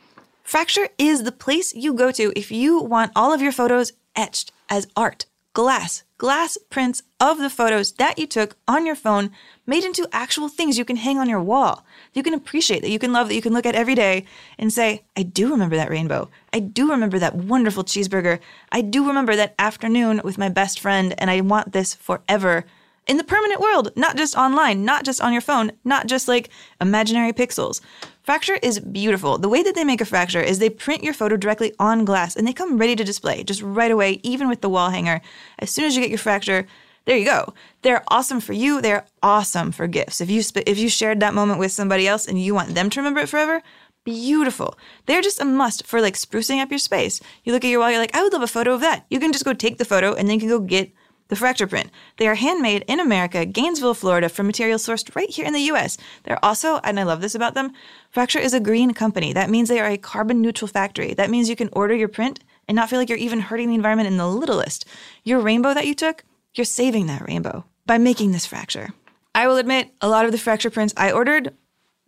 Fracture is the place you go to if you want all of your photos etched as art, glass, glass prints of the photos that you took on your phone made into actual things you can hang on your wall. You can appreciate that you can love that you can look at every day and say, I do remember that rainbow. I do remember that wonderful cheeseburger. I do remember that afternoon with my best friend and I want this forever in the permanent world, not just online, not just on your phone, not just like imaginary pixels. Fracture is beautiful. The way that they make a fracture is they print your photo directly on glass and they come ready to display just right away, even with the wall hanger. As soon as you get your fracture, there you go. They're awesome for you. They're awesome for gifts. If you sp- if you shared that moment with somebody else and you want them to remember it forever, beautiful. They're just a must for like sprucing up your space. You look at your wall, you're like, I would love a photo of that. You can just go take the photo and then you can go get the fracture print. They are handmade in America, Gainesville, Florida, from materials sourced right here in the US. They're also, and I love this about them, Fracture is a green company. That means they are a carbon neutral factory. That means you can order your print and not feel like you're even hurting the environment in the littlest. Your rainbow that you took, you're saving that rainbow by making this fracture. I will admit, a lot of the fracture prints I ordered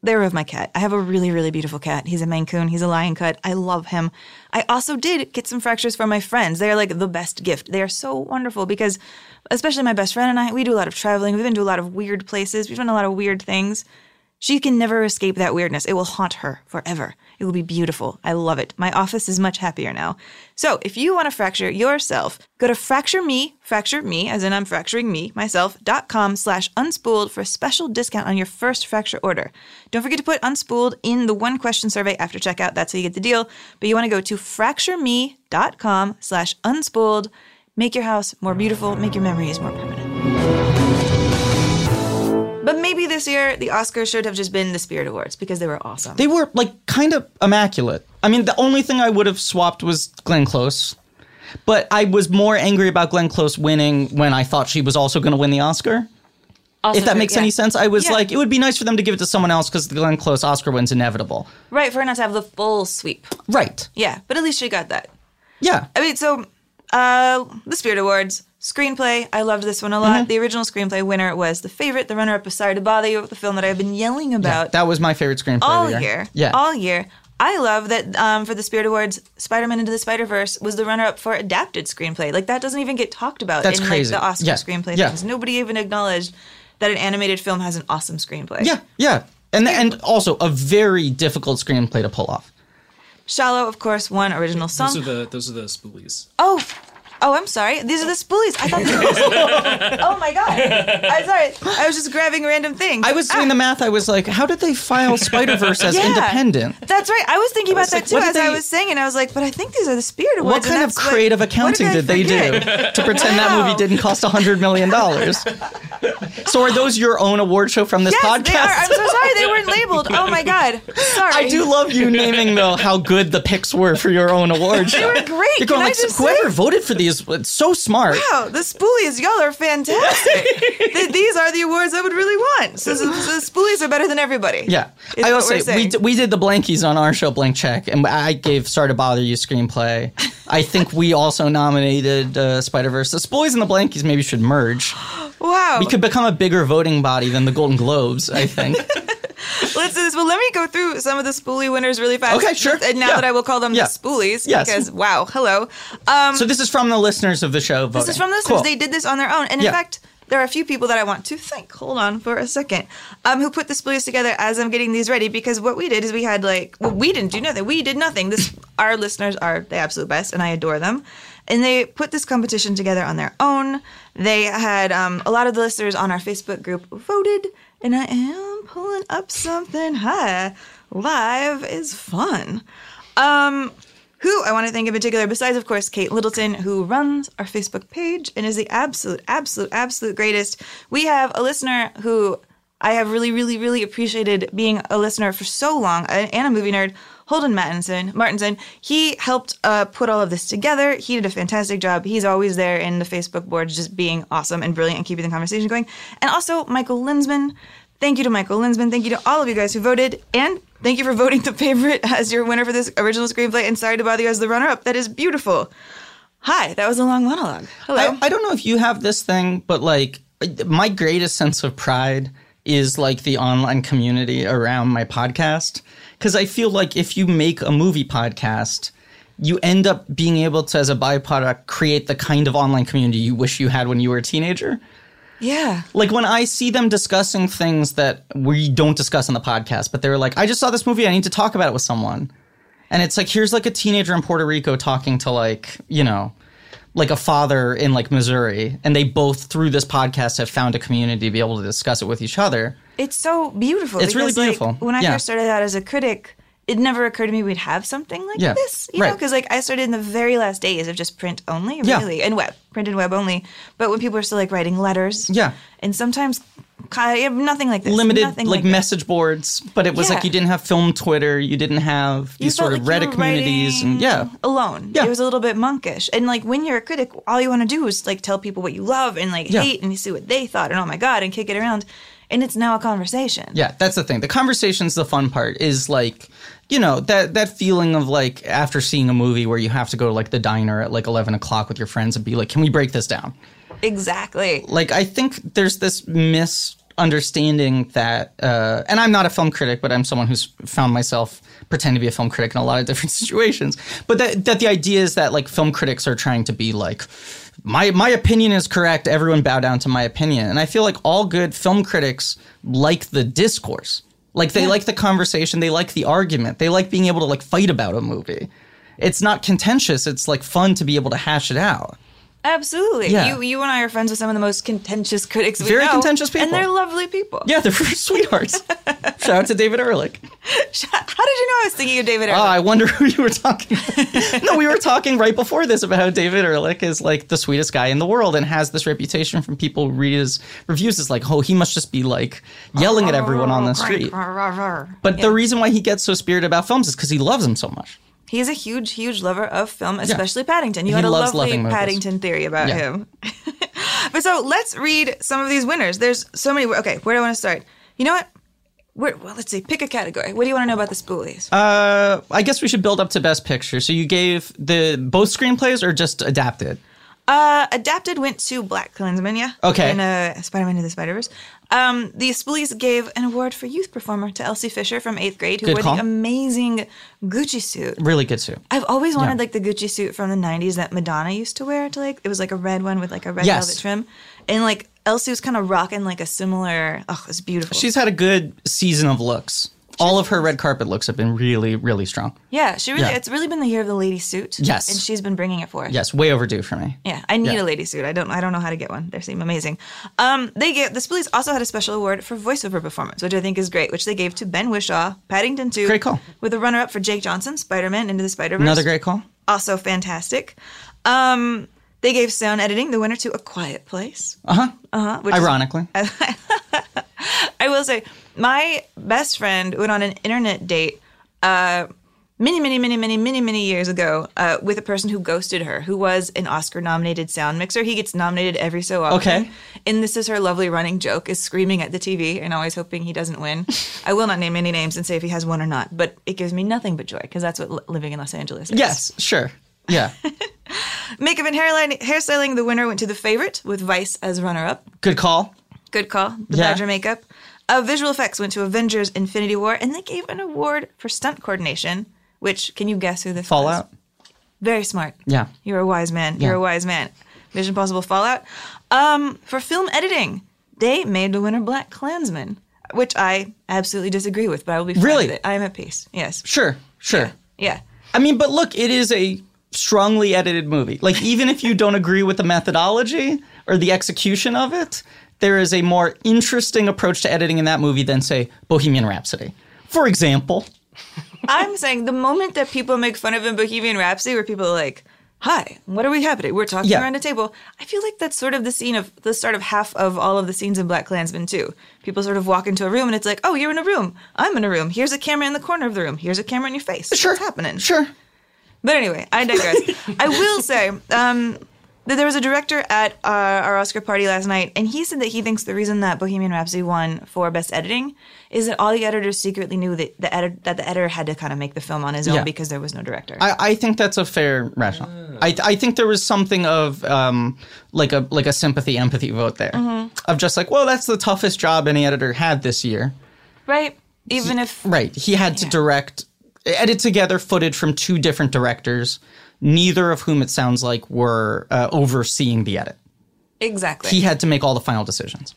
they were of my cat. I have a really, really beautiful cat. He's a Maine Coon. He's a lion cut. I love him. I also did get some fractures from my friends. They are like the best gift. They are so wonderful because, especially my best friend and I, we do a lot of traveling. We've been to a lot of weird places. We've done a lot of weird things. She can never escape that weirdness. It will haunt her forever. It will be beautiful. I love it. My office is much happier now. So, if you want to fracture yourself, go to fracture me, fracture me, as in I'm fracturing me, myself, dot com slash unspooled for a special discount on your first fracture order. Don't forget to put unspooled in the one question survey after checkout. That's how you get the deal. But you want to go to fractureme.com slash unspooled. Make your house more beautiful, make your memories more permanent. Maybe this year the Oscars should have just been the Spirit Awards because they were awesome. They were like kind of immaculate. I mean, the only thing I would have swapped was Glenn Close. But I was more angry about Glenn Close winning when I thought she was also going to win the Oscar. Also if that true, makes yeah. any sense, I was Yeah. like, it would be nice for them to give it to someone else because the Glenn Close Oscar win's inevitable. Right, for her not to have the full sweep. Right. Yeah, but at least she got that. Yeah. I mean, so uh, the Spirit Awards screenplay. I loved this one a lot. Mm-hmm. The original screenplay winner was the favorite. The runner-up was Sorry to Bother You, the film that I've been yelling about That was my favorite screenplay all of the year. Yeah. all year. I love that um, for the Spirit Awards, Spider-Man Into the Spider-Verse was the runner-up for adapted screenplay. Like that doesn't even get talked about That's in crazy. like the Oscar Yeah. screenplay Yeah. things. Nobody even acknowledged that an animated film has an awesome screenplay. yeah. Yeah. And and also a very difficult screenplay to pull off. Shallow, of course, won original song. Those are the those are the spoolies. Oh, oh, I'm sorry. These are the spoolies. I thought. They were [laughs] oh my god. I'm sorry. I was just grabbing random things. I was doing the ah. math. I was like, how did they file Spider Verse as [laughs] Yeah. independent? That's right. I was thinking about that like, too what did as I was saying, and I was like, but I think these are the Spirit Awards. What kind of creative what accounting I did they do to pretend that movie didn't cost $100 million? so are those your own award show from this Yes, podcast? they are. I'm so sorry they weren't labeled. Oh my god. Sorry. I do love you naming though how good the picks were for your own award show. They were great. You're Can going I like just whoever say? voted for these was so smart. Wow, the spoolies, y'all are fantastic. [laughs] Th- these are the awards I would really want. So, so, so the spoolies are better than everybody. Yeah, I will say we d- we did the blankies on our show, Blank Check, and I gave "Sorry to Bother You" screenplay. I think we also nominated uh, Spider Verse. The Spoolies and the Blankies maybe should merge. [gasps] Wow. We could become a bigger voting body than the Golden Globes. I think. [laughs] Let's do this. Well, let me go through some of the spoolie winners really fast. Okay, sure. And now Yeah. that I will call them Yeah. the spoolies, Yes. because wow, hello. Um, so this is from the listeners of the show. this is from the listeners. Cool. They did this on their own, and in Yeah. fact, there are a few people that I want to thank. Hold on for a second. Um, who put the spoolies together as I'm getting these ready? Because what we did is we had like, well, we didn't do nothing. We did nothing. This, [laughs] our listeners are the absolute best, and I adore them. And they put this competition together on their own. They had um, a lot of the listeners on our Facebook group voted, and I am pulling up something. Hi, live is fun. Um, who I want to thank in particular, besides of course Kate Littleton, who runs our Facebook page and is the absolute, absolute, absolute greatest. We have a listener who I have really, really, really appreciated being a listener for so long, and a movie nerd. Holden Martinson, Martinson, he helped uh, put all of this together. He did a fantastic job. He's always there in the Facebook boards, just being awesome and brilliant and keeping the conversation going. And also Michael Linsman. Thank you to Michael Linsman. Thank you to all of you guys who voted. And thank you for voting the favorite [laughs] as your winner for this original screenplay. And sorry to bother you as the runner up. That is beautiful. Hi, that was a long monologue. Hello. I, I don't know if you have this thing, but like my greatest sense of pride is like the online community around my podcast. Cause I feel like if you make a movie podcast, you end up being able to, as a byproduct, create the kind of online community you wish you had when you were a teenager. Yeah. Like when I see them discussing things that we don't discuss on the podcast, but they're like, I just saw this movie, I need to talk about it with someone. And it's like, here's like a teenager in Puerto Rico talking to like, you know, like a father in like Missouri, and they both through this podcast have found a community to be able to discuss it with each other. It's so beautiful. It's really because, like, beautiful. when I Yeah. first started out as a critic, it never occurred to me we'd have something like Yeah, this. You know, because like I started in the very last days of just print only, Yeah. really, and web, print and web only. But when people are still like writing letters, Yeah. and sometimes nothing like this, Limited nothing like, this. message boards, but it was Yeah. like you didn't have film Twitter, you didn't have these sort of like Reddit communities, and yeah, alone. Yeah. It was a little bit monkish. And like when you're a critic, all you want to do is like tell people what you love and like Yeah. hate and you see what they thought and oh my god and kick it around. And it's now a conversation. Yeah, that's the thing. The conversation's the fun part. Is like, you know, that that feeling of like after seeing a movie where you have to go to like the diner at like eleven o'clock with your friends and be like, "Can we break this down?" Exactly. Like, I think there's this misunderstanding that, uh, and I'm not a film critic, but I'm someone who's found myself pretend to be a film critic in a lot of different [laughs] situations. But that that the idea is that like film critics are trying to be like. My my opinion is correct. Everyone bow down to my opinion. And I feel like all good film critics like the discourse. Like they like the conversation, they like the argument. They like being able to like fight about a movie. It's not contentious, it's like fun to be able to hash it out. Absolutely. Yeah. You you and I are friends with some of the most contentious critics we Very know, contentious people. And they're lovely people. Yeah, they're [laughs] sweethearts. [laughs] Shout out to David Ehrlich. How did you know I was thinking of David Oh, Ehrlich? I wonder who you were talking about. [laughs] no, we were talking right before this about how David Ehrlich is like the sweetest guy in the world and has this reputation from people who read his reviews as like, oh, he must just be like yelling at everyone on the oh, street. But the reason why he gets so spirited about films is because he loves them so much. He's a huge, huge lover of film, especially Paddington. You He had a lovely. Paddington theory about Yeah. him. [laughs] But so let's read some of these winners. There's so many. Okay, where do I want to start? You know what? Where, well, let's see. Pick a category. What do you want to know about the spoolies? Uh, I guess we should build up to best picture. So you gave the both screenplays or just adapted? Uh, adapted went to Black Klansman, yeah. Okay. In uh, Spider-Man into the Spider-Verse. Um, the Spoolies gave an award for youth performer to Elsie Fisher from eighth grade, who Good wore call. the amazing Gucci suit. Really good suit. I've always wanted Yeah. like the Gucci suit from the '90s that Madonna used to wear. To like, it was like a red one with like a red Yes. velvet trim, and like Elsie was kind of rocking like a similar. Oh, it's beautiful. She's had a good season of looks. All of her red carpet looks have been really, really strong. yeah, she really. Yeah. It's really been the year of the lady suit. Yes. and she's been bringing it forth. Yes, way overdue for me. Yeah, I need Yeah. a lady suit. I don't. I don't know how to get one. They seem amazing. Um, they get the Spoolies also had a special award for voiceover performance, which I think is great. Which they gave to Ben Whishaw, Paddington Two. Great call. With a runner-up for Jake Johnson, Spider-Man Into the Spider-Verse. Another great call. also fantastic. Um, they gave sound editing the winner to A Quiet Place. Uh huh. Uh huh. Which is- Ironically. [laughs] I will say, my best friend went on an internet date uh, many, many, many, many, many, many years ago uh, with a person who ghosted her, who was an Oscar-nominated sound mixer. He gets nominated every so often. Okay. And this is her lovely running joke: is screaming at the TV and always hoping he doesn't win. [laughs] I will not name any names and say if he has one or not, but it gives me nothing but joy because that's what li- living in Los Angeles is. yes, sure. Yeah. [laughs] Makeup and hairline, hairstyling. The winner went to the favorite with Vice as runner-up. Good call. Good call. The Yeah. Badger makeup. Uh, visual effects went to Avengers Infinity War, and they gave an award for stunt coordination, which, can you guess who this was? Fallout. Very smart. Yeah. You're a wise man. You're a wise man. Mission Impossible Fallout. Um, for film editing, they made the winner Black Klansman, which I absolutely disagree with, but I will be fine Really? with it. I am at peace. Yes. Sure. Sure. Yeah. I mean, but look, it is a strongly edited movie. Like, even if you don't agree with the methodology or the execution of it, there is a more interesting approach to editing in that movie than, say, Bohemian Rhapsody. For example, [laughs] I'm saying the moment that people make fun of in Bohemian Rhapsody, where people are like, "Hi, what are we happening? We're talking Yeah. around a table." I feel like that's sort of the scene of the start of half of all of the scenes in Black Klansman too. People sort of walk into a room and it's like, "Oh, you're in a room. I'm in a room. Here's a camera in the corner of the room. Here's a camera in your face. sure. What's happening?" Sure. But anyway, I digress. [laughs] I will say um, there was a director at uh, our Oscar party last night, and he said that he thinks the reason that Bohemian Rhapsody won for best editing is that all the editors secretly knew that the edit- that the editor had to kind of make the film on his own Yeah. because there was no director. I, I think that's a fair rationale. I, I think there was something of um, like a like a sympathy empathy vote there of just like, well, that's the toughest job any editor had this year. right? Even if Right. He had to direct, edit together footage from two different directors, neither of whom it sounds like were uh, overseeing the edit. exactly. He had to make all the final decisions.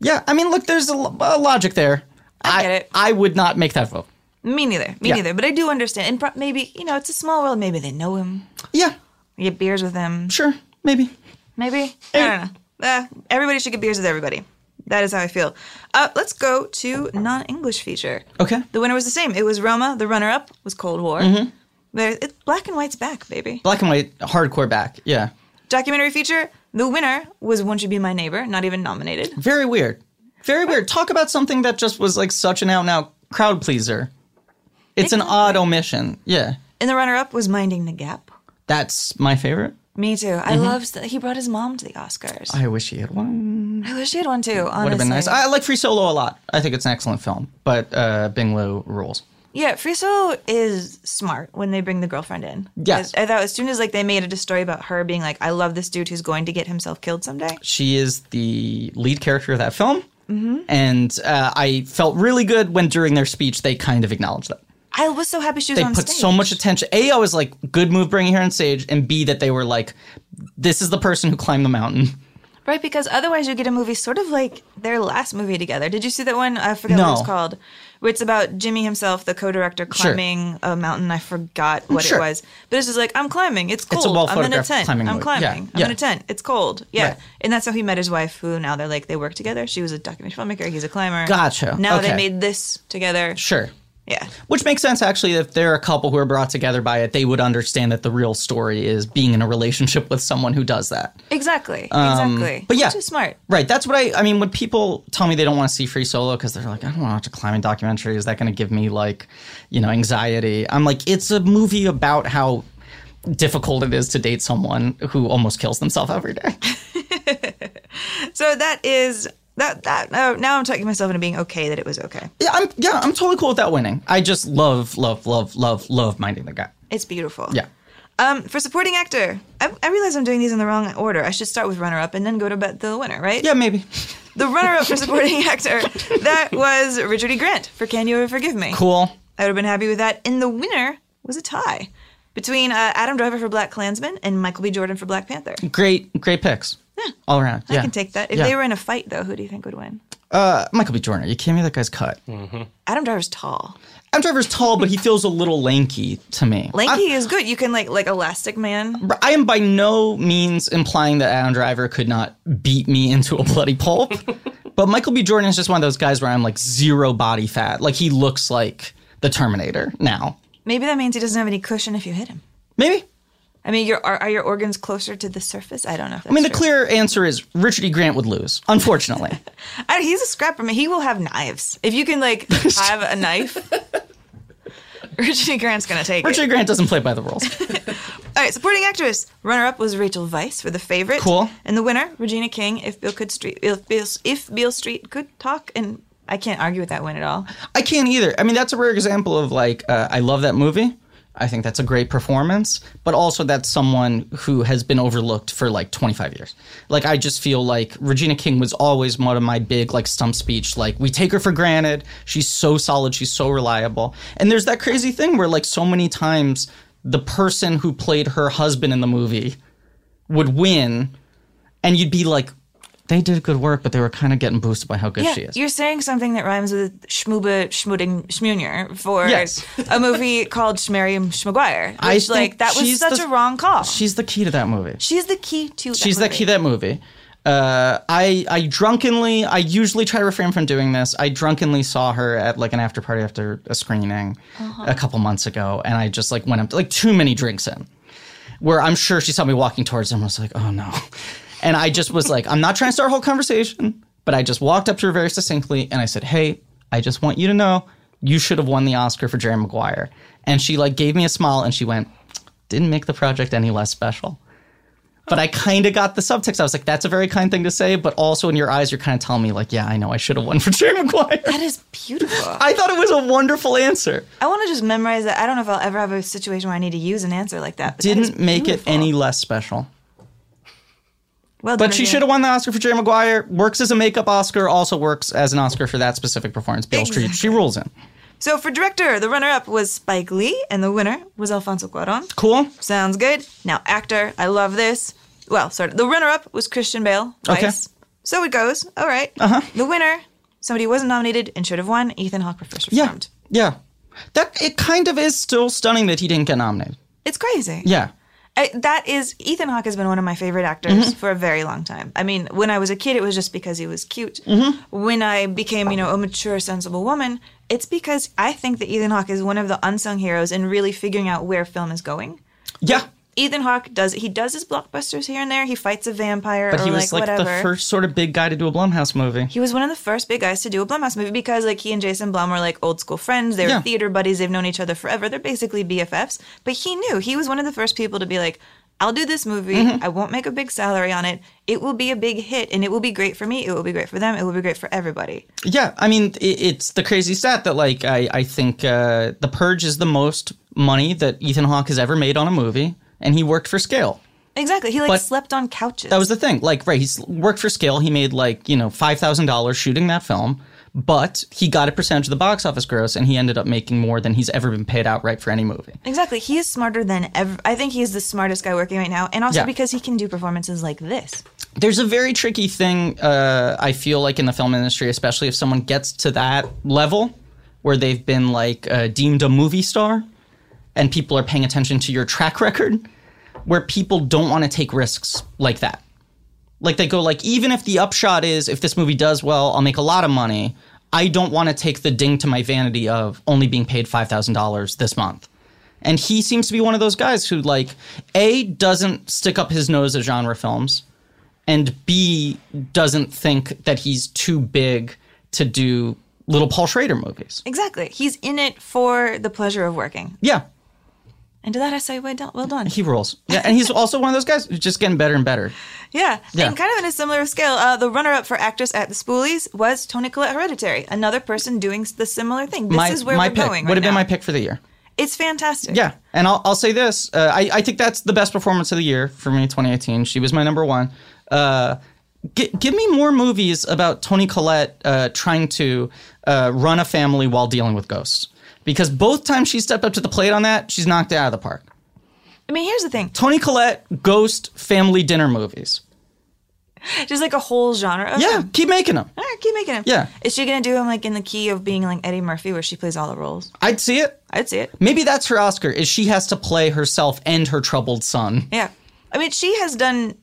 Yeah, I mean, look, there's a, a logic there. I get it. I would not make that vote. Me neither. Me Yeah. neither. But I do understand. And pro- maybe you know it's a small world. Maybe they know him. Yeah, You get beers with him. sure, maybe. Maybe I don't know. Uh, everybody should get beers with everybody. That is how I feel. Uh, let's go to non-English feature. Okay. The winner was the same. It was Roma. The runner-up was Cold War. Mm-hmm. There, it's black and white's back, baby. Black and white, hardcore back. Yeah. Documentary feature. The winner was Won't You Be My Neighbor? Not even nominated. Very weird. Very weird. Talk about something that just was like such an out and out crowd pleaser. It's an odd omission. Yeah. And the runner-up was Minding the Gap. That's my favorite. Me too. Mm-hmm. I love that he brought his mom to the Oscars. I, I wish he had one. I wish he had one too. Honestly. Would have been nice. I like Free Solo a lot. I think it's an excellent film, but uh, Bing Liu rules. Yeah, Free Solo is smart when they bring the girlfriend in. Yes. I thought as soon as like they made it a story about her being like, I love this dude who's going to get himself killed someday. She is the lead character of that film, and uh, I felt really good when during their speech they kind of acknowledged that. I was so happy she was They on put stage. so much attention. A, I was like, good move bringing her on stage, and B, that they were like, this is the person who climbed the mountain. Right, because otherwise you get a movie sort of like their last movie together. Did you see that one? I forgot what No. it's called. It's about Jimmy himself, the co-director, Sure. climbing a mountain. I forgot mm, what Sure. it was. But it's just like, I'm climbing. It's cold. well I'm in a tent. climbing I'm climbing. Yeah. I'm Yeah. in a tent. It's cold. Yeah. Right. And that's how he met his wife, who now they're like, they work together. She was a documentary filmmaker. He's a climber. Gotcha. Now they made this together. Sure. Yeah. Which makes sense, actually. If they're a couple who are brought together by it, they would understand that the real story is being in a relationship with someone who does that. Exactly. exactly. Um, but yeah. Which is smart. Right. That's what I. I mean, when people tell me they don't want to see Free Solo because they're like, I don't want to watch a climbing documentary. Is that going to give me like, you know, anxiety? I'm like, it's a movie about how difficult it is to date someone who almost kills themselves every day. [laughs] So that is that that. Oh, now I'm talking myself into being okay that it was okay. Yeah, I'm yeah, I'm totally cool with that winning. I just love, love, love, love, love minding the guy. It's beautiful. Yeah. Um, for supporting actor, I, I realize I'm doing these in the wrong order. I should start with runner up and then go to bet the winner, right? Yeah, maybe. The runner up for supporting [laughs] actor that was Richard E. Grant for Can You Ever Forgive Me? Cool. I would have been happy with that. And the winner was a tie between uh, Adam Driver for Black Klansman and Michael B. Jordan for Black Panther. Great, great picks. Yeah. All around. I yeah. can take that. If Yeah. they were in a fight, though, who do you think would win? Uh, Michael B. Jordan. Are you kidding me? That guy's cut. Adam Driver's tall. Adam Driver's tall, but he feels a little lanky to me. Lanky is good. You can like like Elastic Man. I am by no means implying that Adam Driver could not beat me into a bloody pulp. [laughs] but Michael B. Jordan is just one of those guys where I'm like zero body fat. Like he looks like the Terminator now. Maybe that means he doesn't have any cushion if you hit him. Maybe. I mean, your are, are your organs closer to the surface? I don't know. If I mean, the true. clear answer is Richard E. Grant would lose, unfortunately. [laughs] I, he's a scrapper. Man. He will have knives. If you can like [laughs] have a knife, [laughs] Richard E. Grant's gonna take Richard it. E. Grant doesn't play by the rules. All right, supporting actress. Runner up was Rachel Weisz for The Favorite. Cool. And the winner, Regina King. If Bill could Street, if Bill, if Beale Street could talk, and I can't argue with that win at all. I can't either. I mean, that's a rare example of like, uh, I love that movie. I think that's a great performance, but also that's someone who has been overlooked for like 25 years. Like, I just feel like Regina King was always one of my big like stump speech. Like, we take her for granted. She's so solid. She's so reliable. And there's that crazy thing where like so many times the person who played her husband in the movie would win, and you'd be like, they did good work, but they were kind of getting boosted by how good Yeah, she is. you're saying something that rhymes with schmooba schmooding schmunier for Yes. a movie [laughs] called Schmarium Schmaguire. Which, I think like, that was such the- a wrong call. She's the key to that movie. She's the key to. That She's the movie. key to that movie. Uh, I I drunkenly I usually try to refrain from doing this. I drunkenly saw her at like an after party after a screening Uh-huh. a couple months ago, and I just like went up to, like too many drinks in, where I'm sure she saw me walking towards him. and was like, oh no, and I just was like, I'm not trying to start a whole conversation, but I just walked up to her very succinctly and I said, hey, I just want you to know you should have won the Oscar for Jerry Maguire, and she like gave me a smile and she went, didn't make the project any less special but I kind of got the subtext. I was like, that's a very kind thing to say, but also in your eyes, you're kind of telling me, like, yeah, I know I should have won for [laughs] Jerry Maguire. That is beautiful. I thought it was a wonderful answer. I want to just memorize that. I don't know if I'll ever have a situation where I need to use an answer like that. But Didn't make it any less special. Well But she should have won the Oscar for Jerry Maguire. Works as a makeup Oscar, also works as an Oscar for that specific performance. Beale Street, she rules in. So for director, the runner-up was Spike Lee, and the winner was Alfonso Cuarón. Cool. Sounds good. Now actor, I love this. Well, sorry, the runner-up was Christian Bale. Okay. So it goes. All right. Uh-huh. The winner, somebody who wasn't nominated and should have won, Ethan Hawke for First Yeah. Yeah. That it kind of is still stunning that he didn't get nominated. It's crazy. Yeah. I, that is Ethan Hawke has been one of my favorite actors Mm-hmm. for a very long time. I mean, when I was a kid, it was just because he was cute. Mm-hmm. When I became, you know, a mature, sensible woman, it's because I think that Ethan Hawke is one of the unsung heroes in really figuring out where film is going. Yeah. Ethan Hawke does he does his blockbusters here and there. He fights a vampire But or he was like, like, whatever. the first sort of big guy to do a Blumhouse movie. He was one of the first big guys to do a Blumhouse movie because like he and Jason Blum were like old school friends. They were Yeah. theater buddies. They've known each other forever. They're basically BFFs. But he knew he was one of the first people to be like, I'll do this movie. Mm-hmm. I won't make a big salary on it. It will be a big hit and it will be great for me. It will be great for them. It will be great for everybody. Yeah, I mean, it, it's the crazy stat that like I I think uh, The Purge is the most money that Ethan Hawke has ever made on a movie, and he worked for scale. Exactly. He like But slept on couches. That was the thing. Like, right, he's worked for scale. He made like you know five thousand dollars shooting that film, but he got a percentage of the box office gross, and he ended up making more than he's ever been paid outright for any movie. Exactly. He is smarter than ever. I think he is the smartest guy working right now. And also Yeah. because he can do performances like this. There's a very tricky thing uh, I feel like in the film industry, especially if someone gets to that level where they've been like uh, deemed a movie star, and people are paying attention to your track record, where people don't want to take risks like that. Like they go like, even if the upshot is if this movie does well, I'll make a lot of money. I don't want to take the ding to my vanity of only being paid five thousand dollars this month. And he seems to be one of those guys who like a doesn't stick up his nose at genre films, and b doesn't think that he's too big to do little Paul Schrader movies. Exactly. He's in it for the pleasure of working. Yeah, And to that I say, well done. Well done. He rules. Yeah, and he's also one of those guys who's just getting better and better. Yeah. Yeah. And kind of in a similar scale, uh, the runner up for actress at the Spoolies was Toni Collette Hereditary, another person doing the similar thing. This my is where my we're pick going would right have been now. my pick for the year. It's fantastic. Yeah, and I'll, I'll say this: uh, I, I think that's the best performance of the year for me, 2018. She was my number one. Uh, gi- give me more movies about Toni Collette uh, trying to uh, run a family while dealing with ghosts, because both times she stepped up to the plate on that, she's knocked it out of the park. I mean, here's the thing. Toni Collette ghost family dinner movies. Just like a whole genre of Yeah, them. keep making them. All right, keep making them. Yeah. Is she going to do them like in the key of being like Eddie Murphy where she plays all the roles? I'd see it. I'd see it. Maybe that's her Oscar: is she has to play herself and her troubled son. Yeah. I mean, she has done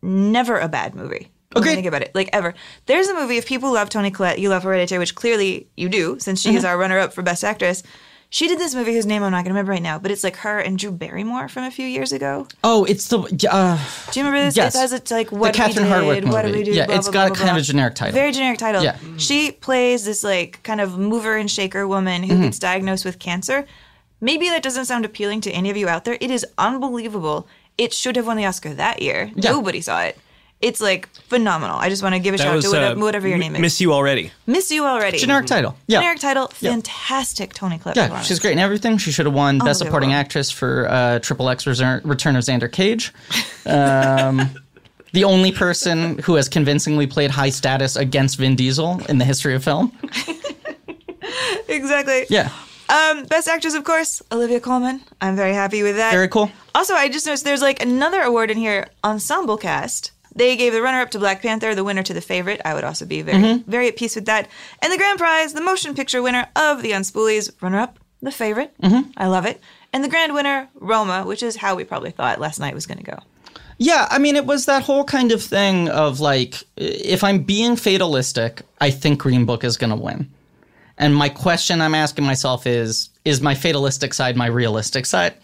never a bad movie. Agreed. Think about it, like ever. There's a movie. If people love Toni Collette, you love Hereditary, which clearly you do, since she Mm-hmm. is our runner-up for Best Actress. She did this movie whose name I'm not going to remember right now, but it's like her and Drew Barrymore from a few years ago. Oh, it's the uh, Do you remember this? Yes. It has it's like what Catherine we did, what did movie. we do? Yeah, blah, it's blah, got blah, a kind of a generic title. Very generic title. Yeah. She plays this like kind of mover and shaker woman Mm-hmm. who gets diagnosed with cancer. Maybe that doesn't sound appealing to any of you out there. It is unbelievable. It should have won the Oscar that year. Yeah. Nobody saw it. It's like phenomenal. I just want to give a That shout out to whatever, uh, whatever your M- name is. Miss you already. Miss you already. generic title. Yeah, Generic title. Yeah. Fantastic Toni Collette. Yeah, she's great in everything. She should have won Best Unbelievable. Supporting Actress for uh, Triple X Return of Xander Cage. [laughs] Um, the only person who has convincingly played high status against Vin Diesel in the history of film. [laughs] Exactly. Yeah, Um, best actress, of course, Olivia Colman. I'm very happy with that. very cool. Also, I just noticed there's like another award in here, ensemble cast. They gave the runner-up to Black Panther, the winner to the favorite. I would also be very, Mm-hmm. very at peace with that. And the grand prize, the motion picture winner of the Unspoolies, runner-up, the favorite. Mm-hmm. I love it. And the grand winner, Roma, which is how we probably thought last night was going to go. Yeah, I mean, it was that whole kind of thing of like, if I'm being fatalistic, I think Green Book is going to win. And my question I'm asking myself is, is my fatalistic side my realistic side?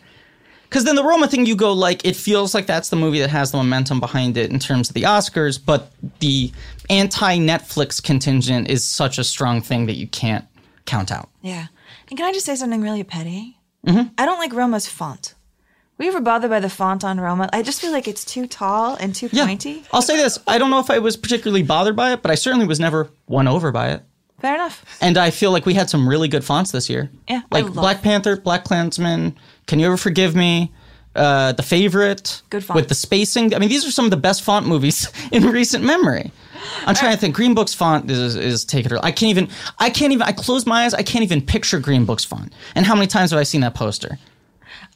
Because then the Roma thing, you go like, it feels like that's the movie that has the momentum behind it in terms of the Oscars, but the anti Netflix contingent is such a strong thing that you can't count out. Yeah. And can I just say something really petty? Mm-hmm. I don't like Roma's font. Were you ever bothered by the font on Roma? I just feel like it's too tall and too Yeah. pointy. I'll say this I don't know if I was particularly bothered by it, but I certainly was never won over by it. Fair enough. And I feel like we had some really good fonts this year. Yeah, Like Black Panther, Black Klansman, Can You Ever Forgive Me? Uh, the favorite Good font. with the spacing. I mean, these are some of the best font movies [laughs] in recent memory. I'm trying to think. Green Book's font is, is take it or I can't even. I can't even. I close my eyes. I can't even picture Green Book's font. And how many times have I seen that poster?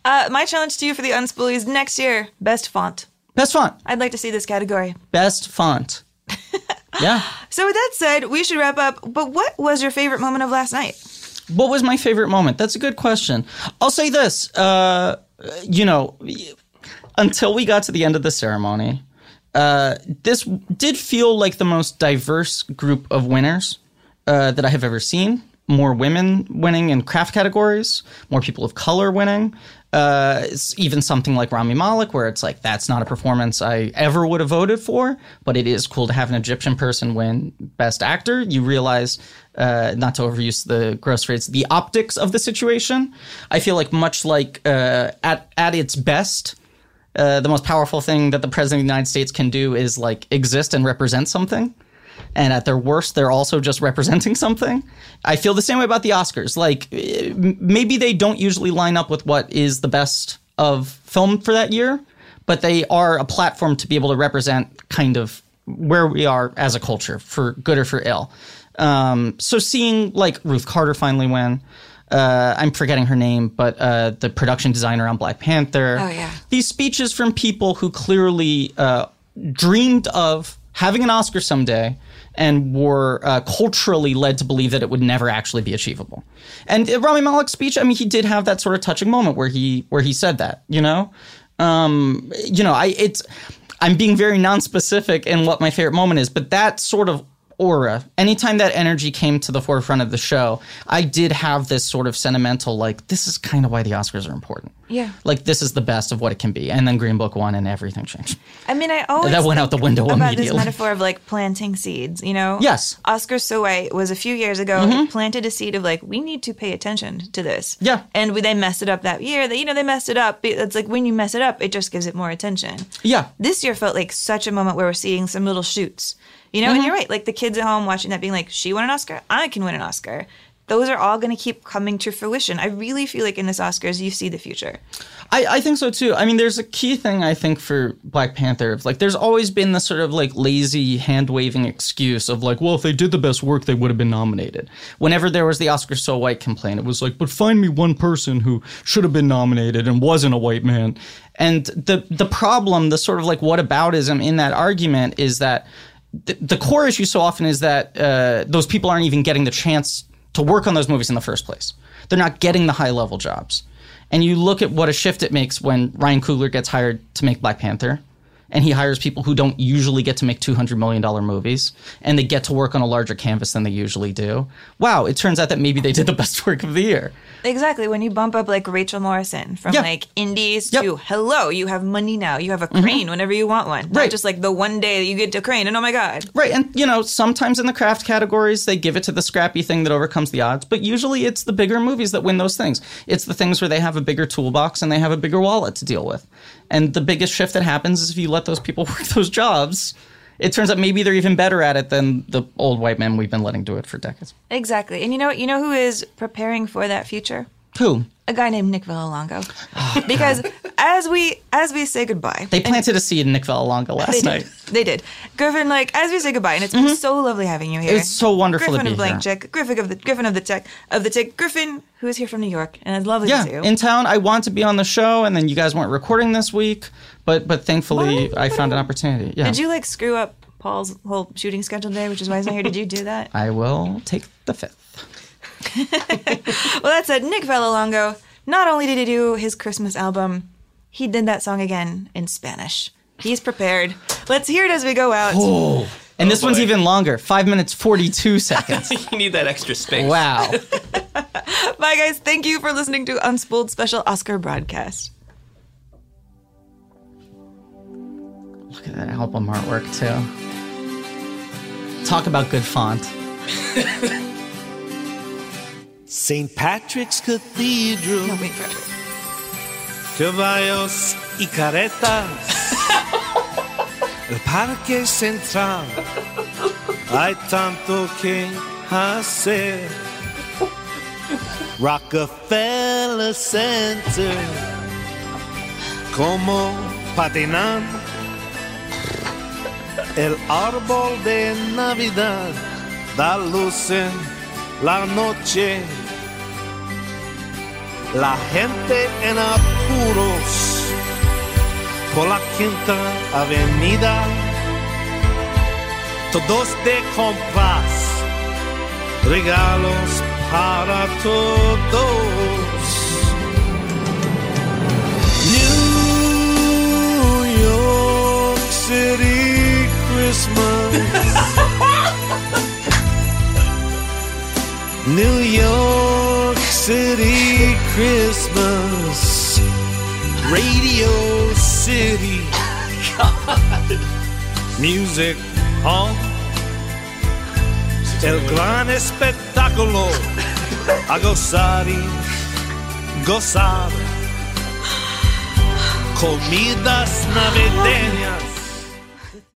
Uh, my challenge to you for the Unspoolies next year: best font. Best font. I'd like to see this category. Best font. [laughs] yeah. So with that said, we should wrap up. But what was your favorite moment of last night? What was my favorite moment? That's a good question. I'll say this. Uh, you know, until we got to the end of the ceremony, uh, this did feel like the most diverse group of winners uh, that I have ever seen. More women winning in craft categories, more people of color winning. Uh, even something like Rami Malek, where it's like that's not a performance I ever would have voted for, but it is cool to have an Egyptian person win Best Actor. You realize, uh, not to overuse the gross phrase, the optics of the situation. I feel like much like uh, at at its best, uh, the most powerful thing that the president of the United States can do is like exist and represent something. And at their worst, they're also just representing [laughs] something. I feel the same way about the Oscars. Like, eh, maybe they don't usually line up with what is the best of film for that year, but they are a platform to be able to represent kind of where we are as a culture, for good or for ill. Um, so seeing like Ruth Carter finally win, uh, I'm forgetting her name, but uh, the production designer on Black Panther. Oh, yeah. These speeches from people who clearly uh, dreamed of having an Oscar someday and were uh, culturally led to believe that it would never actually be achievable. And uh, Rami Malek's speech, I mean, he did have that sort of touching moment where he where he said that, you know, um, you know, I it's I'm being very non-specific in what my favorite moment is, but that sort of aura, anytime that energy came to the forefront of the show, I did have this sort of sentimental, like, this is kind of why the Oscars are important. Yeah. Like, this is the best of what it can be. And then Green Book won and everything changed. I mean, I always That went out the window about this metaphor of like planting seeds. You know, Yes. Mm-hmm. Oscar So White was a few years ago. He planted a seed of like we need to pay attention to this. Yeah. and we, they messed it up that year. They, you know, they messed it up. It's like when you mess it up, it just gives it more attention. Yeah. This year felt like such a moment where we're seeing some little shoots. You know, Mm-hmm. and you're right. Like the kids at home watching that, being like, "She won an Oscar. I can win an Oscar." Those are all going to keep coming to fruition. I really feel like in this Oscars, you see the future. I, I think so too. I mean, there's a key thing I think for Black Panther. Like, there's always been this sort of like lazy hand waving excuse of like, well, if they did the best work, they would have been nominated. Whenever there was the Oscar so white complaint, it was like, but find me one person who should have been nominated and wasn't a white man. And the the problem, the sort of like whataboutism in that argument is that the, core issue so often is that uh, those people aren't even getting the chance to work on those movies in the first place. They're not getting the high level jobs. And you look at what a shift it makes when Ryan Coogler gets hired to make Black Panther, and he hires people who don't usually get to make $200 million movies, and they get to work on a larger canvas than they usually do. Wow, it turns out that maybe they did the best work of the year. Exactly. When you bump up like Rachel Morrison from Yeah. like indies Yep. to hello, you have money now. You have a mm-hmm. crane whenever you want one. Not Right. just like the one day that you get a crane and oh my god. Right, and you know, sometimes in the craft categories, they give it to the scrappy thing that overcomes the odds, but usually it's the bigger movies that win those things. It's the things where they have a bigger toolbox and they have a bigger wallet to deal with. And the biggest shift that happens is if you let those people [laughs] work those jobs, it turns out maybe they're even better at it than the old white men we've been letting do it for decades. Exactly. And you know what? You know who is preparing for that future? Who? A guy named Nick Vallelonga. [sighs] Oh, because as we as we say goodbye, They planted a seed in Nick Vallelonga last they night. did. They did. Griffin, like as we say goodbye, and it's been mm-hmm. so lovely having you here. It's so wonderful to Griffin be of Blank here. Check, Griffin of the Griffin of the Tech of the Tick, Griffin, who is here from New York, and it's lovely Yeah, to see you. in town. I want to be on the show, and then you guys weren't recording this week, but but thankfully I found an opportunity. Yeah, Did you like screw up Paul's whole shooting schedule today, which is why he's not here? Did you do that? I will take the fifth. [laughs] Well, that said, Nick Vallelonga, not only did he do his Christmas album, he did that song again in Spanish. He's prepared. Let's hear it as we go out. Oh, and this oh, one's even longer. Five minutes forty-two [laughs] seconds. [laughs] you need that extra space. wow. Bye, guys. Thank you for listening to Unspooled Special Oscar broadcast. Look at that album artwork too. Talk about good font. [laughs] St. Patrick's Cathedral, No, wait for caballos y caretas, [laughs] el Parque Central. Hay tanto que hacer. Rockefeller Center, como patinar. El árbol de Navidad da luz en la noche. La gente en apuros por la quinta avenida. Todos de compras, regalos para todos. New York City Christmas. [laughs] New York City Christmas. Radio City. [laughs] Music on. El gran espectáculo. A gozar y gozar. [sighs] Comidas navideñas.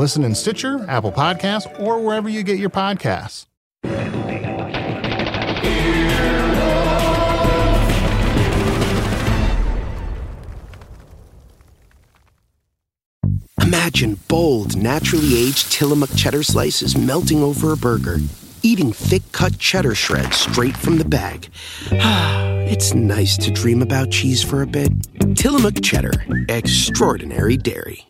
Listen in Stitcher, Apple Podcasts, or wherever you get your podcasts. Imagine bold, naturally aged Tillamook cheddar slices melting over a burger, eating thick cut cheddar shreds straight from the bag. [sighs] it's nice to dream about cheese for a bit. Tillamook cheddar, extraordinary dairy.